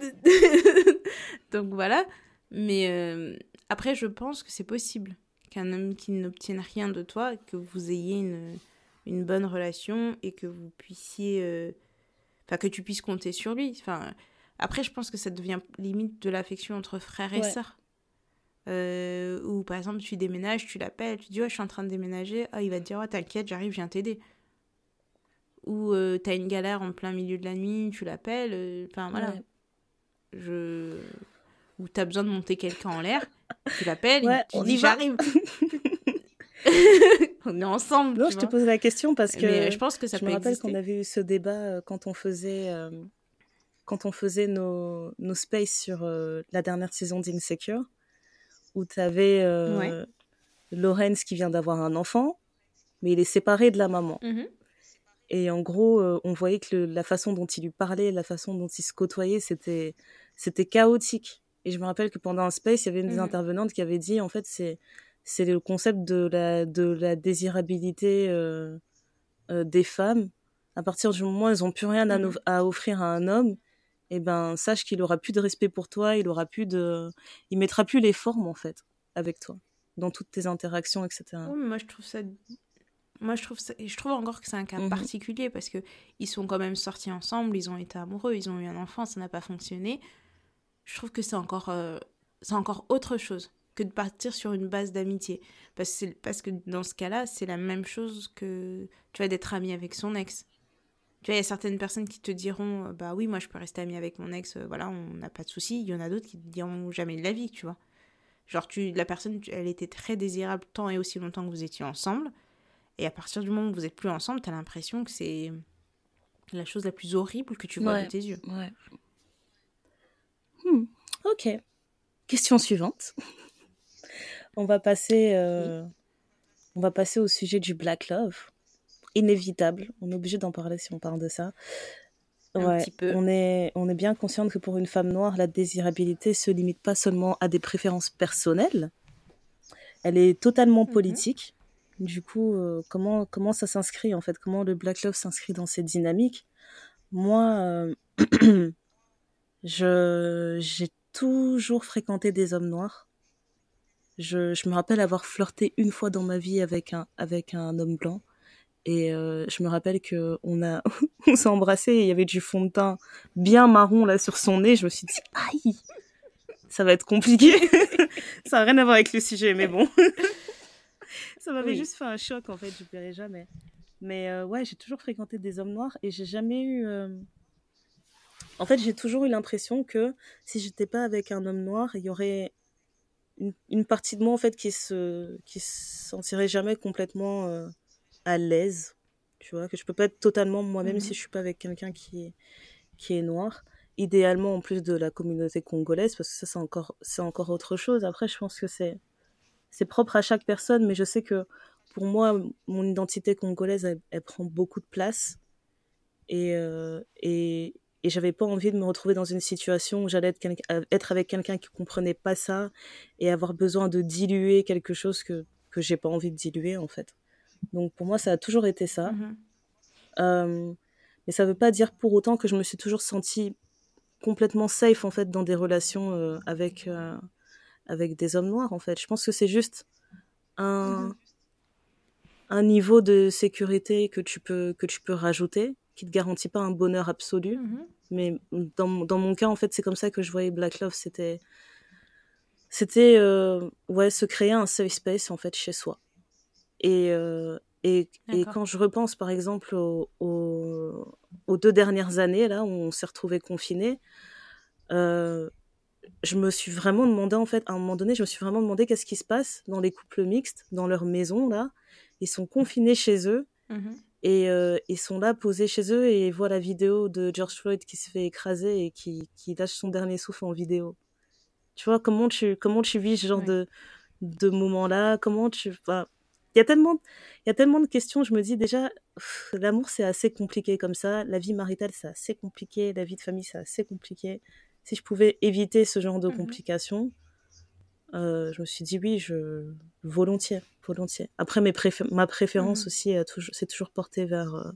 donc voilà. Mais euh, après, je pense que c'est possible qu'un homme qui n'obtienne rien de toi, que vous ayez une, une bonne relation et que vous puissiez. euh, Enfin, que tu puisses compter sur lui. Enfin, après, je pense que ça devient limite de l'affection entre frères et Ouais. sœurs. Euh, ou par exemple, tu déménages, tu l'appelles, tu dis Ouais, je suis en train de déménager. Ah, il va te dire Ouais, t'inquiète, j'arrive, je viens t'aider. Ou euh, t'as une galère en plein milieu de la nuit, tu l'appelles. euh, Enfin, voilà. Ouais. Je... Ou t'as besoin de monter quelqu'un en l'air, tu l'appelles, Ouais, tu on dis. J'arrive. on est ensemble. Non, je te pose la question parce que Mais je pense que ça je peut me rappelle qu'on avait eu ce débat euh, quand on faisait, euh, quand on faisait nos, nos spaces sur euh, la dernière saison d'Insecure, où tu avais Ouais. Lorenz qui vient d'avoir un enfant, mais il est séparé de la maman. Mhm. Et en gros, euh, on voyait que le- la façon dont il lui parlait, la façon dont il se côtoyait, c'était c'était chaotique. Et je me rappelle que pendant un space, il y avait une des Mhm. intervenantes qui avait dit, en fait, c'est c'est le concept de la de la désirabilité euh, euh, des femmes. À partir du moment où elles n'ont plus rien à, Mhm. à offrir à un homme, et ben sache qu'il aura plus de respect pour toi, il aura plus de, il mettra plus les formes en fait avec toi dans toutes tes interactions, etc. Mais moi je trouve ça moi je trouve ça et je trouve encore que c'est un cas Mhm. particulier parce que ils sont quand même sortis ensemble ils ont été amoureux ils ont eu un enfant ça n'a pas fonctionné je trouve que c'est encore euh, c'est encore autre chose que de partir sur une base d'amitié parce parce que dans ce cas-là c'est la même chose que tu vas d'être ami avec son ex tu vois il y a certaines personnes qui te diront euh, bah oui moi je peux rester ami avec mon ex euh, voilà on n'a pas de souci il y en a d'autres qui te diront jamais de la vie tu vois Genre, tu, la personne, elle était très désirable tant et aussi longtemps que vous étiez ensemble. Et à partir du moment où vous n'êtes plus ensemble, tu as l'impression que c'est la chose la plus horrible que tu vois Ouais. de tes yeux. Ouais. Hmm, Ok. Question suivante. on va passer, euh, on va passer au sujet du black love. Inévitable. On est obligé d'en parler si on parle de ça. Un Ouais, petit peu. On est, on est bien consciente que pour une femme noire, la désirabilité se limite pas seulement à des préférences personnelles. Elle est totalement Mhm. politique. Du coup, euh, comment, comment ça s'inscrit en fait? Comment le black love s'inscrit dans cette dynamique Moi, euh, Je j'ai toujours fréquenté des hommes noirs. Je, je me rappelle avoir flirté une fois dans ma vie avec un avec un homme blanc. Et euh, je me rappelle que on a on s'est embrassé et il y avait du fond de teint bien marron là sur son nez. Je me suis dit aïe, ça va être compliqué. ça n'a rien à voir avec le sujet, mais bon. ça m'avait Oui. juste fait un choc en fait. Je plairais jamais. Mais euh, ouais, j'ai toujours fréquenté des hommes noirs et j'ai jamais eu. euh, En fait, j'ai toujours eu l'impression que si j'étais pas avec un homme noir, il y aurait une, une partie de moi en fait qui se qui se sentirait jamais complètement à l'aise. Tu vois, que je peux pas être totalement moi-même Mhm. si je suis pas avec quelqu'un qui est qui est noir. Idéalement en plus de la communauté congolaise parce que ça c'est encore c'est encore autre chose. Après, je pense que c'est c'est propre à chaque personne, mais je sais que pour moi, mon identité congolaise, elle, elle prend beaucoup de place. Et, euh, et, et j'avais pas envie de me retrouver dans une situation où j'allais être, euh, être avec quelqu'un qui comprenait pas ça et avoir besoin de diluer quelque chose que, que j'ai pas envie de diluer, en fait. Donc pour moi, ça a toujours été ça. Mhm. Euh, mais ça veut pas dire pour autant que je me suis toujours sentie complètement safe, en fait, dans des relations euh, avec, euh, avec des hommes noirs, en fait. Je pense que c'est juste un, Mhm. un niveau de sécurité que tu peux, que tu peux rajouter, qui te garantit pas un bonheur absolu. Mhm. Mais dans, mon- dans mon cas, en fait, c'est comme ça que je voyais Black Love. C'était, c'était, ouais, se créer un safe space, en fait, chez soi. Et, euh, et, et D'accord. quand je repense, par exemple, aux, deux dernières années, là, où on s'est retrouvés confinés, euh, je me suis vraiment demandé, en fait, à un moment donné, je me suis vraiment demandé qu'est-ce qui se passe dans les couples mixtes, dans leur maison, là. Ils sont confinés chez eux Mhm. et euh, ils sont là posés chez eux et voient la vidéo de George Floyd qui se fait écraser et qui, qui lâche son dernier souffle en vidéo. Tu vois, comment tu, comment tu vis ce genre Ouais. de, de moment-là Comment tu... il y a tellement, il y a tellement de questions. Je me dis déjà, l'amour c'est assez compliqué comme ça. La vie maritale c'est assez compliqué. La vie de famille c'est assez compliqué. Si je pouvais éviter ce genre de Mhm. complications, euh, je me suis dit oui, je volontiers, volontiers. Après mes ma préférence Mhm. aussi a toujours, c'est toujours porté vers, euh,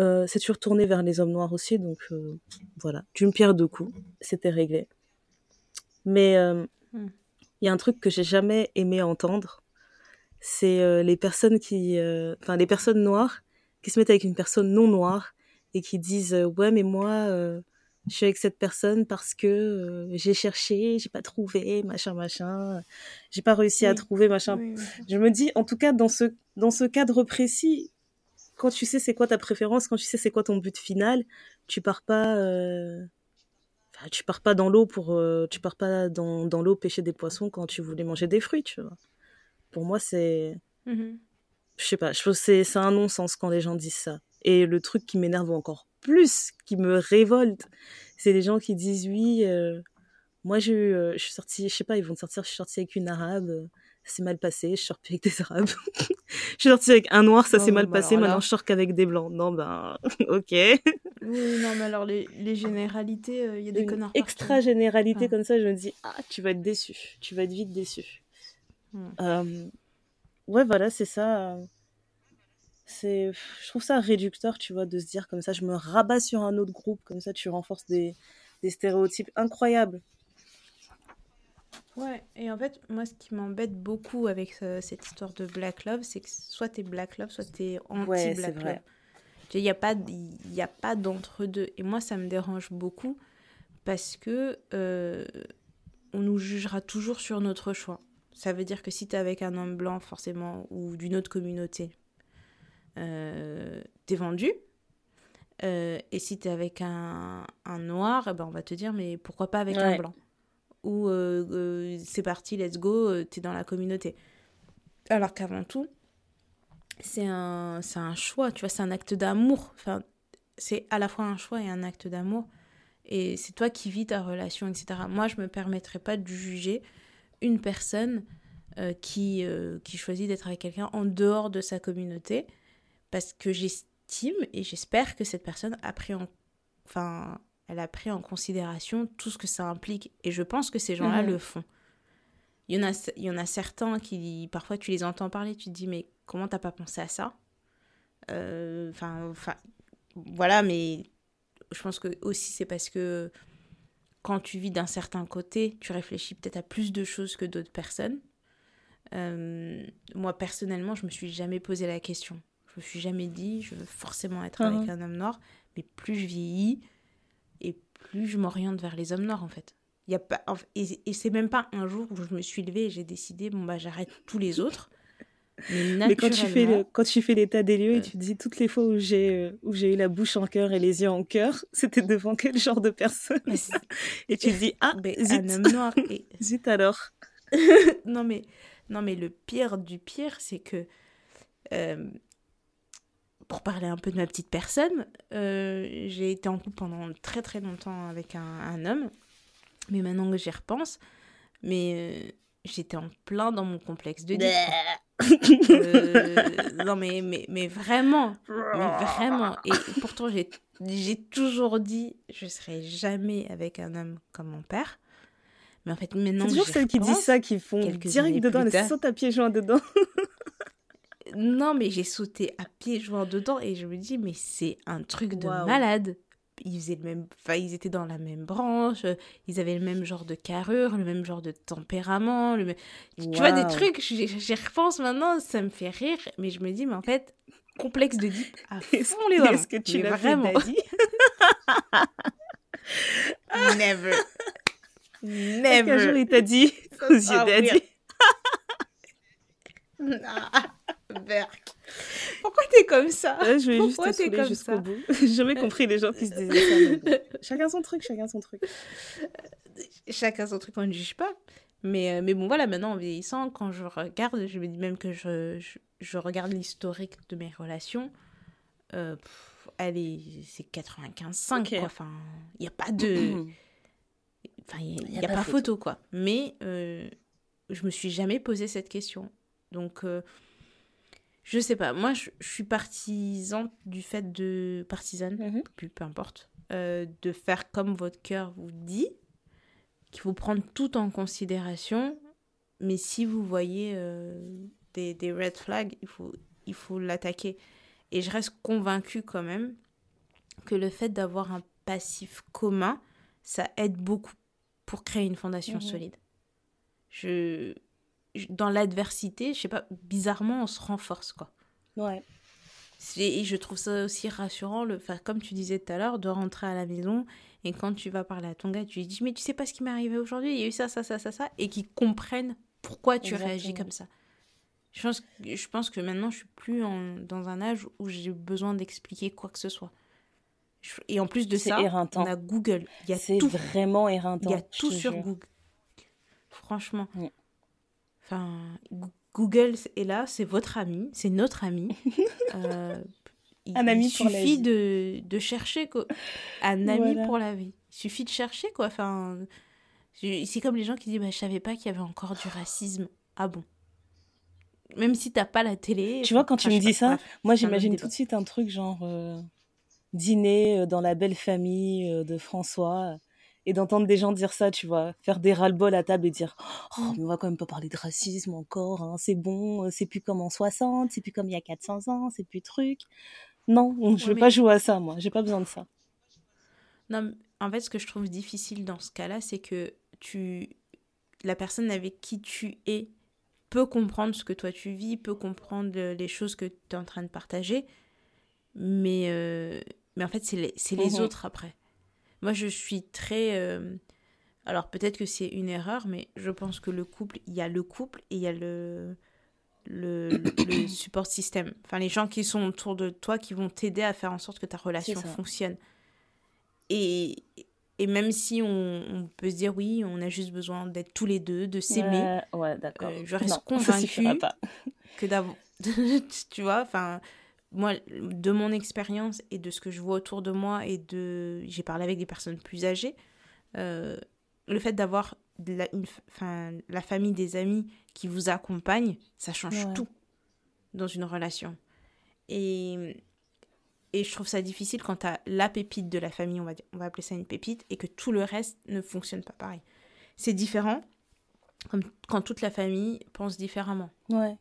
euh, c'est toujours tourné vers les hommes noirs aussi. Donc voilà, d'une pierre deux coups, c'était réglé. Mais euh, il Mhm. y a un truc que j'ai jamais aimé entendre, c'est euh, les personnes qui, euh, enfin les personnes noires qui se mettent avec une personne non noire et qui disent euh, ouais mais moi je suis avec cette personne parce que euh, j'ai cherché, j'ai pas trouvé, machin machin, j'ai pas réussi à trouver machin. Oui, oui. Je me dis en tout cas dans ce dans ce cadre précis, quand tu sais c'est quoi ta préférence, quand tu sais c'est quoi ton but final, tu pars pas euh, enfin, tu pars pas dans l'eau pour euh, tu pars pas dans dans l'eau pêcher des poissons quand tu voulais manger des fruits, tu vois. Pour moi c'est Mhm. je sais pas, je trouve que c'est c'est un non-sens quand les gens disent ça. Et le truc qui m'énerve encore plus, qui me révolte, c'est les gens qui disent oui, euh, moi je, euh, je suis sortie, je sais pas, ils vont te sortir, je suis sortie avec une arabe, euh, ça s'est mal passé, je sors plus avec des arabes. je suis sortie avec un noir, ça s'est mal bah passé, là. maintenant je sors qu'avec des blancs. Non ben, ok. Oui, non, mais alors les, les généralités, euh, il y a des Une connards extra partout. généralité comme ça, je me dis ah tu vas être déçu, tu vas être vite déçu. Hmm. Euh, ouais voilà c'est ça. C'est, je trouve ça réducteur, tu vois, de se dire comme ça, je me rabats sur un autre groupe, comme ça tu renforces des, des stéréotypes incroyables. Ouais, et en fait, moi, ce qui m'embête beaucoup avec cette histoire de Black Love, c'est que soit t'es Black Love, soit t'es Ouais, c'est anti-Black vrai. Love. Il n'y a pas, il y a pas d'entre-deux. Et moi, ça me dérange beaucoup parce que euh, on nous jugera toujours sur notre choix. Ça veut dire que si t'es avec un homme blanc, forcément, ou d'une autre communauté, euh, t'es vendu. Euh, et si t'es avec un, un noir, eh ben on va te dire, mais pourquoi pas avec un blanc? Ou euh, euh, c'est parti, let's go, t'es dans la communauté. Alors qu'avant tout, c'est un, c'est un choix, tu vois, c'est un acte d'amour. Enfin, c'est à la fois un choix et un acte d'amour. Et c'est toi qui vis ta relation, etc. Moi, je me permettrais pas de juger une personne euh, qui, euh, qui choisit d'être avec quelqu'un en dehors de sa communauté parce que j'estime et j'espère que cette personne a pris en enfin elle a pris en considération tout ce que ça implique. Et je pense que ces gens-là Mhm. le font. Il y en a il y en a certains qui parfois tu les entends parler tu te dis mais comment t'as pas pensé à ça? Euh, enfin enfin voilà mais je pense que aussi c'est parce que quand tu vis d'un certain côté, tu réfléchis peut-être à plus de choses que d'autres personnes. Euh, moi, personnellement, je me suis jamais posé la question. Je me suis jamais dit, je veux forcément être avec Mhm. un homme noir. Mais plus je vieillis, et plus je m'oriente vers les hommes noirs, en fait. Il y a pas, et, et c'est même pas un jour où je me suis levée et j'ai décidé, bon, bah, j'arrête tous les autres. Mais, Mais quand tu fais le, quand tu fais l'état des lieux et tu te dis toutes les fois où j'ai euh, où j'ai eu la bouche en cœur et les yeux en cœur, c'était devant quel genre de personne Et tu te dis ah mais zut, un homme noir. Et, zut alors. non mais non mais le pire du pire c'est que euh, pour parler un peu de ma petite personne euh, j'ai été en couple pendant très très longtemps avec un, un homme. Mais maintenant que j'y repense mais euh, j'étais en plein dans mon complexe de non mais, mais mais vraiment mais vraiment et pourtant j'ai j'ai toujours dit je serai jamais avec un homme comme mon père mais en fait maintenant C'est toujours celles qui disent ça qui font quelques direct dedans, elles sautent à pieds joints dedans. Non, mais j'ai sauté à pieds joints dedans et je me dis, mais c'est un truc de malade. Ils faisaient le même, enfin, ils étaient dans la même branche, ils avaient le même genre de carrure, le même genre de tempérament, le même- tu vois des trucs. J'y repense maintenant, ça me fait rire, mais je me dis, mais en fait, complexe de deep à fond les est-ce que tu l'as vraiment. Daddy? Never, Est-ce qu'un jour never. il t'a dit aux yeux Ah, Berk. Pourquoi t'es comme ça? Je vais juste Pourquoi te jusqu'au ça? bout. J'ai jamais compris les gens qui se disaient ça. mais. Chacun son truc, chacun son truc. chacun son truc, on ne juge pas. Mais, euh, mais bon, voilà, maintenant en vieillissant, quand je regarde, je me dis même que je, je, je regarde l'historique de mes relations, euh, pff, est, c'est 95-5, Ok. quoi. Enfin, il n'y a pas de. Enfin, il n'y a, pas, photo. quoi. Mais euh, je me suis jamais posé cette question. Donc, euh, je sais pas. Moi, je, je suis partisane du fait de. Partisane, Mhm. peu, peu importe, euh, de faire comme votre cœur vous dit, qu'il faut prendre tout en considération, mais si vous voyez euh, des, des red flags, il faut il faut l'attaquer. Et je reste convaincue quand même que le fait d'avoir un passif commun, ça aide beaucoup pour créer une fondation Mhm. solide. Je- dans l'adversité, je sais pas, bizarrement, on se renforce, quoi. Ouais. Et je trouve ça aussi rassurant, le, enfin, comme tu disais tout à l'heure, de rentrer à la maison et quand tu vas parler à ton gars, tu lui dis Mais tu sais pas ce qui m'est arrivé aujourd'hui, il y a eu ça, ça, ça, ça, ça, et qu'ils comprennent pourquoi tu Exactement. réagis comme ça. Je pense, je pense que maintenant, je suis plus en- dans un âge où j'ai besoin d'expliquer quoi que ce soit. Je- et en plus de ça, éreintant. on a Google. Il C'est vraiment Il éreintant. y a tout sur. Google. Franchement. Mm. Enfin, Google est là, c'est votre ami, c'est notre ami. Euh, il, Un ami il pour la suffit vie. de, de chercher quoi. un ami Voilà. pour la vie. Il suffit de chercher quoi. Enfin, c'est comme les gens qui disent bah, je savais pas qu'il y avait encore du racisme. Ah bon? Même si t'as pas la télé. Tu vois, quand tu me dis ça, moi j'imagine tout de suite un truc genre euh, dîner euh, dans la belle famille de François et d'entendre des gens dire ça, tu vois, faire des ras-le-bol à table et dire Mm. Oh, mais on va quand même pas parler de racisme encore, hein, c'est bon, euh, c'est plus comme en 60, c'est plus comme il y a 400 ans, c'est plus truc. Non, je Ouais, veux mais- pas jouer à ça, moi, j'ai pas besoin de ça. Non, en fait, ce que je trouve difficile dans ce cas-là, c'est que tu, la personne avec qui tu es peut comprendre ce que toi tu vis, peut comprendre euh, les choses que tu es en train de partager, mais, euh, mais en fait, c'est les, c'est les Mhm. autres après. Moi, je suis très... euh, alors peut-être que c'est une erreur, mais je pense que le couple, il y a le couple et il y a le, le, le support système. Enfin, les gens qui sont autour de toi qui vont t'aider à faire en sorte que ta relation fonctionne. Et, et même si on, on peut se dire oui, on a juste besoin d'être tous les deux, de s'aimer, Ouais, ouais, d'accord. Euh, je reste Non, convaincue. que d'avoir. tu vois, enfin, moi, de mon expérience et de ce que je vois autour de moi et de. J'ai parlé avec des personnes plus âgées, euh, le fait d'avoir la, la famille, des amis qui vous accompagnent, ça change Ouais. tout dans une relation. Et. Et je trouve ça difficile quand tu as la pépite de la famille, on va, dire, on va appeler ça une pépite, et que tout le reste ne fonctionne pas pareil. C'est différent comme quand toute la famille pense différemment. Ouais.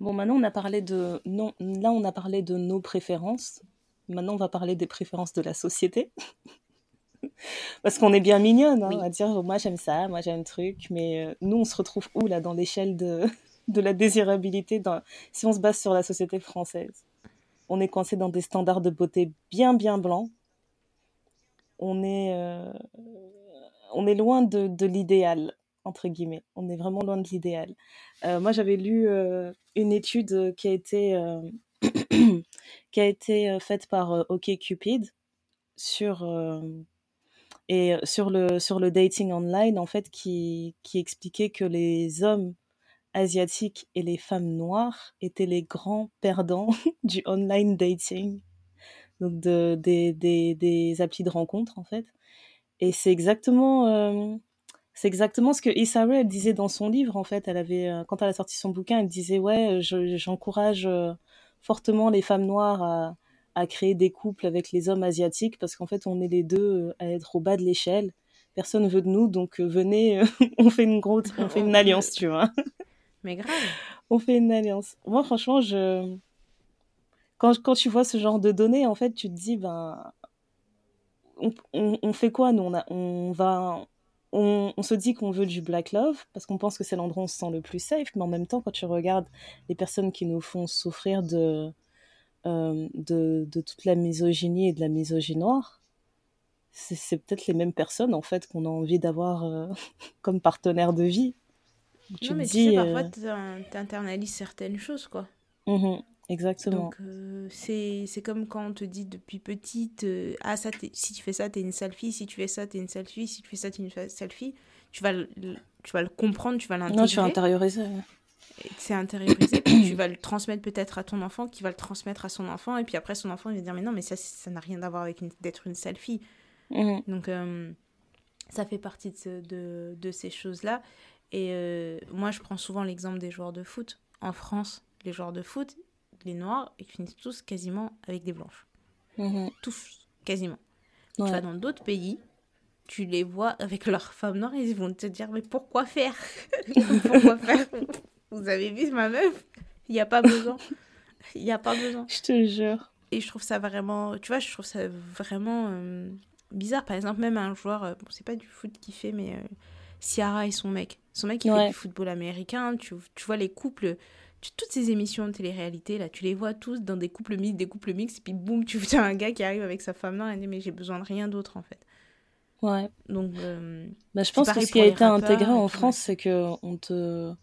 Bon, maintenant on a parlé de non, là on a parlé de nos préférences. Maintenant on va parler des préférences de la société. Parce qu'on est bien mignonne, hein, Oui. à dire, moi j'aime ça, moi j'aime truc, mais euh, nous on se retrouve où là dans l'échelle de, de la désirabilité dans... si on se base sur la société française On est coincé dans des standards de beauté bien bien blancs. On est, euh, on est loin de, de l'idéal, entre guillemets. On est vraiment loin de l'idéal. Euh, moi j'avais lu euh, une étude qui a été, euh, qui a été euh, faite par euh, OkCupid sur euh, et sur le sur le dating online en fait qui qui expliquait que les hommes asiatiques et les femmes noires étaient les grands perdants du online dating donc de des des des applis de rencontre en fait et c'est exactement euh, c'est exactement ce que Issa Rae disait dans son livre en fait. Elle avait euh, quand elle a sorti son bouquin elle disait ouais je- j'encourage euh, fortement les femmes noires à à créer des couples avec les hommes asiatiques parce qu'en fait on est les deux euh, à être au bas de l'échelle. Personne veut de nous donc euh, venez euh, on fait une grosse on fait une alliance tu vois. Mais grave. on fait une alliance. Moi franchement je quand quand tu vois ce genre de données en fait tu te dis ben on, on, on fait quoi nous? On a on va on, on se dit qu'on veut du black love parce qu'on pense que c'est l'endroit où on se sent le plus safe mais en même temps quand tu regardes les personnes qui nous font souffrir de euh, de, de toute la misogynie et de la misogynie noire, c'est c'est peut-être les mêmes personnes en fait qu'on a envie d'avoir euh, comme partenaire de vie. Tu non, mais tu dis, sais, euh, parfois, t'in- t'internalises certaines choses, quoi. mhm, exactement. Donc, euh, c'est comme quand on te dit depuis petite, euh, ah, ça, si tu fais ça, t'es une sale fille, si tu fais ça, t'es une sale fille, si tu fais ça, t'es une sale fille. Tu vas le, tu vas le comprendre, tu vas non, l'intégrer. intériorisée. et que c'est intériorisé, puis tu vas le transmettre peut-être à ton enfant, qui va le transmettre à son enfant, et puis après son enfant il va dire mais non mais ça ça n'a rien à voir avec d'être une sale fille. Mhm, Donc euh, ça fait partie de, ce- de, de ces choses-là. Et euh, moi je prends souvent l'exemple des joueurs de foot. En France, les joueurs de foot, les noirs, ils finissent tous quasiment avec des blanches. mhm, Tous, quasiment. ouais. Tu vas dans d'autres pays, tu les vois avec leurs femmes noires, ils vont te dire mais pourquoi faire? Pourquoi faire? Vous avez vu ma meuf? Il n'y a pas besoin. Il n'y a pas besoin. Je te jure. Et je trouve ça vraiment, tu vois, je trouve ça vraiment euh, bizarre. Par exemple, même un joueur, euh, bon, c'est pas du foot qu'il fait, mais euh, Ciara et son mec. Son mec, il fait du football américain. Tu, tu vois les couples, toutes ces émissions de télé-réalité, là, tu les vois tous dans des couples mixtes, des couples mixtes, et puis boum, tu vois un gars qui arrive avec sa femme noire et dit, mais j'ai besoin de rien d'autre, en fait. Ouais. Donc, euh, Bah, je pense que ce qui a été intégré en France, c'est que on te,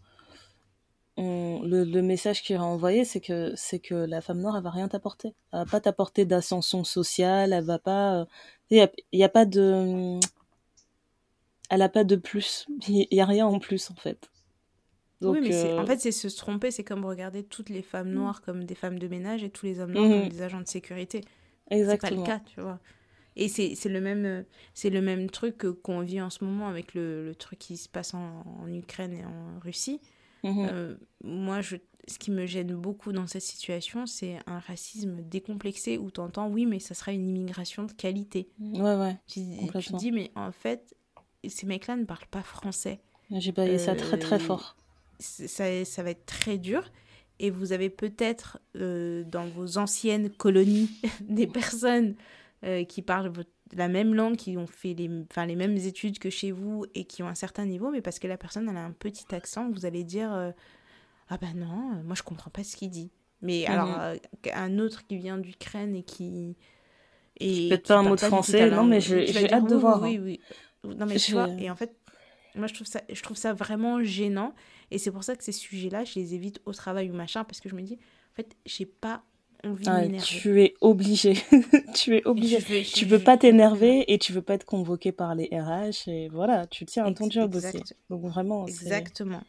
on- le, le message qui est renvoyé, c'est que c'est que la femme noire, elle va rien t'apporter. Elle va pas t'apporter d'ascension sociale. Elle va pas. euh, Il y a, il y a pas de. Elle a pas de plus. Il y a rien en plus en fait. Donc, oui, mais c'est- euh, en fait, c'est se tromper. C'est comme regarder toutes les femmes noires comme des femmes de ménage et tous les hommes noirs Mhm. comme des agents de sécurité. C'est pas le exactement. cas, tu vois. Et c'est le même euh, c'est le même truc qu'on vit en ce moment avec le, le truc qui se passe en, en Ukraine et en Russie. Mhm. Euh, moi, je, ce qui me gêne beaucoup dans cette situation, c'est un racisme décomplexé où tu entends oui, mais ça sera une immigration de qualité. Ouais, ouais. Tu, tu dis, mais en fait, ces mecs-là ne parlent pas français. J'ai baillé ça très très Euh, fort. Ça, ça va être très dur. Et vous avez peut-être euh, dans vos anciennes colonies des personnes euh, qui parlent votre- la même langue, qui ont fait les, enfin, les mêmes études que chez vous et qui ont un certain niveau, mais parce que la personne elle a un petit accent, vous allez dire euh, Ah ben non, moi je comprends pas ce qu'il dit. Mais Mhm. alors, un autre qui vient d'Ukraine et qui. Et Peut-être pas un mot de français, non, mais j'ai- hâte de voir, Oui, oui, oui. Non, mais tu vois, et en fait, moi je trouve ça, je trouve ça vraiment gênant. Et c'est pour ça que ces sujets-là, je les évite au travail ou machin, parce que je me dis, en fait, j'ai pas envie de Ah, m'énerver. tu es obligé. tu es obligé. Veux- Tu je- veux pas t'énerver et tu veux pas être convoqué par les RH et voilà, tu tiens à ton job exact- aussi. Donc vraiment, Exactement.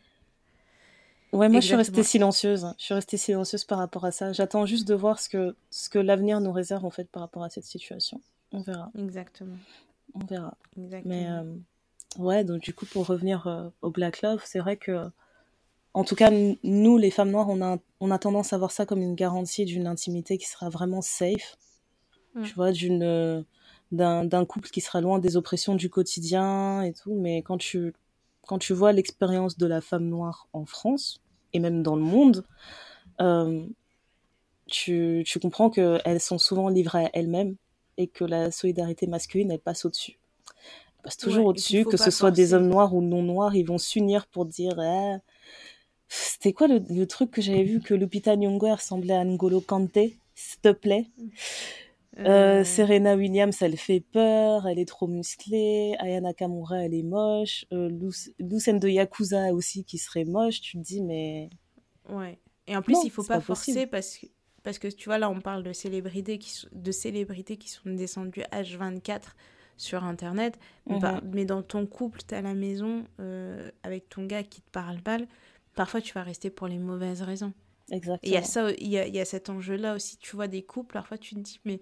Ouais, moi je suis restée silencieuse. Je suis restée silencieuse par rapport à ça. J'attends juste de voir ce que ce que l'avenir nous réserve en fait par rapport à cette situation. On verra, Exactement. on verra. Exactement. Mais euh, ouais, donc du coup pour revenir euh, au Black Love, c'est vrai que en tout cas nous les femmes noires, on a on a tendance à voir ça comme une garantie d'une intimité qui sera vraiment safe. Mm. Tu vois, d'une d'un couple qui sera loin des oppressions du quotidien et tout, mais quand tu quand tu vois l'expérience de la femme noire en France et même dans le monde, euh, tu, tu comprends qu'elles sont souvent livrées à elles-mêmes et que la solidarité masculine, elle passe au-dessus. passe toujours au-dessus, que ce soit des hommes noirs ou non noirs, ils vont s'unir pour dire. Eh, c'était quoi le, truc que j'avais vu que Lupita Nyong'o ressemblait à N'Golo Kanté, s'il te plaît? Euh, euh, Serena Williams, elle fait peur, elle est trop musclée. Aya Nakamura, elle est moche. Euh, Lucen de Yakuza aussi, qui serait moche. Tu te dis, mais. Ouais. Et en plus, il faut pas, forcer parce que, parce que tu vois, là, on parle de célébrités qui, de célébrités qui sont descendues H24 sur Internet. Mhm. mais dans ton couple, tu à la maison euh, avec ton gars qui te parle mal, parfois tu vas rester pour les mauvaises raisons. Exactement. il y a ça, il y a, y a cet enjeu-là aussi. Tu vois des couples, parfois tu te dis, mais.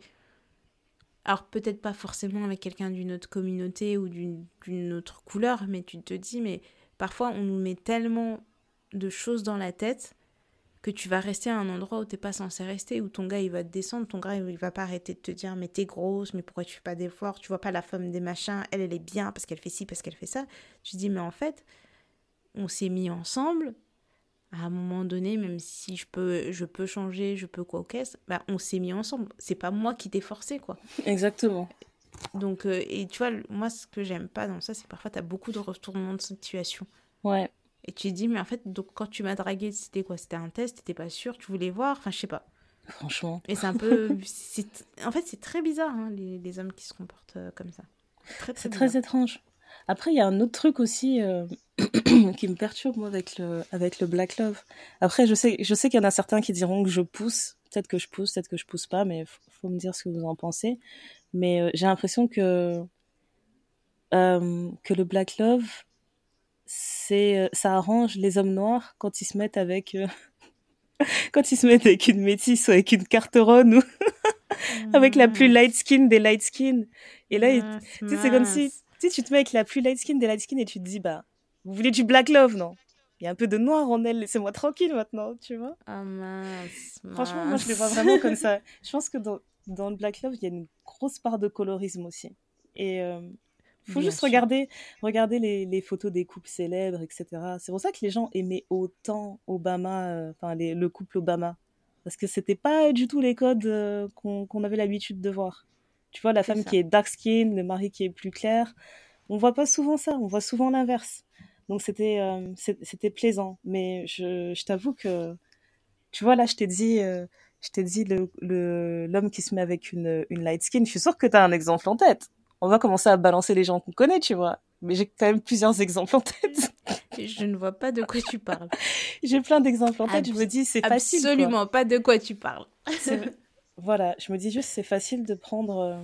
Alors peut-être pas forcément avec quelqu'un d'une autre communauté ou d'une autre couleur, mais tu te dis, mais parfois on nous met tellement de choses dans la tête que tu vas rester à un endroit où t'es pas censé rester, où ton gars il va te descendre, ton gars il va pas arrêter de te dire mais t'es grosse, mais pourquoi tu fais pas d'efforts, tu vois pas la femme des machins, elle elle est bien parce qu'elle fait ci, parce qu'elle fait ça. Tu dis mais en fait, on s'est mis ensemble, à un moment donné, même si je peux, je peux changer, je peux quoi qu'est-ce, bah, on s'est mis ensemble. C'est pas moi qui t'ai forcé, quoi. Exactement. Donc, euh, et tu vois, moi, ce que j'aime pas dans ça, c'est parfois, tu as beaucoup de retournements de situation. Ouais. Et tu te dis, mais en fait, donc quand tu m'as dragué, c'était quoi? C'était un test, t'étais pas sûr, tu voulais voir, enfin, je sais pas. Franchement. Et c'est un peu. en fait, c'est très bizarre, hein, les, les, hommes qui se comportent euh, comme ça. C'est très, étrange. Après, il y a un autre truc aussi euh, qui me perturbe, moi, avec le, avec le Black Love. Après, je sais, je sais qu'il y en a certains qui diront que je pousse. Peut-être que je pousse, peut-être que je pousse pas, mais faut, faut me dire ce que vous en pensez. Mais euh, j'ai l'impression que, que le Black Love, c'est euh, ça arrange les hommes noirs quand ils se mettent avec euh, quand ils se mettent avec une métisse ou avec une carteronne ou avec la plus light skin des light skin et là tu sais c'est comme si tu, tu te mets avec la plus light skin des light skin et tu te dis bah vous voulez du black love non? Il y a un peu de noir en elle laissez-moi tranquille maintenant tu vois? Ah, mince, franchement moi je les vois vraiment comme ça. Je pense que dans, dans le black love il y a une grosse part de colorisme aussi. Et euh, il faut juste regarder, regarder les, les, photos des couples célèbres, etc. C'est pour ça que les gens aimaient autant Obama, euh, enfin le couple Obama, parce que c'était pas du tout les codes euh, qu'on avait l'habitude de voir. Tu vois, la femme qui est dark skin, le mari qui est plus clair. On voit pas souvent ça, on voit souvent l'inverse. Donc c'était euh, c'était plaisant. Mais je, je t'avoue que, tu vois, là, je t'ai dit, je t'ai dit l'homme le, l'homme qui se met avec une, une light skin. Je suis sûre que tu as un exemple en tête on va commencer à balancer les gens qu'on connaît, tu vois. Mais j'ai quand même plusieurs exemples en tête. Je ne vois pas de quoi tu parles. j'ai plein d'exemples en tête. je me dis, c'est facile. Absolument pas de quoi tu parles. Voilà, je me dis juste, c'est facile de prendre. Euh,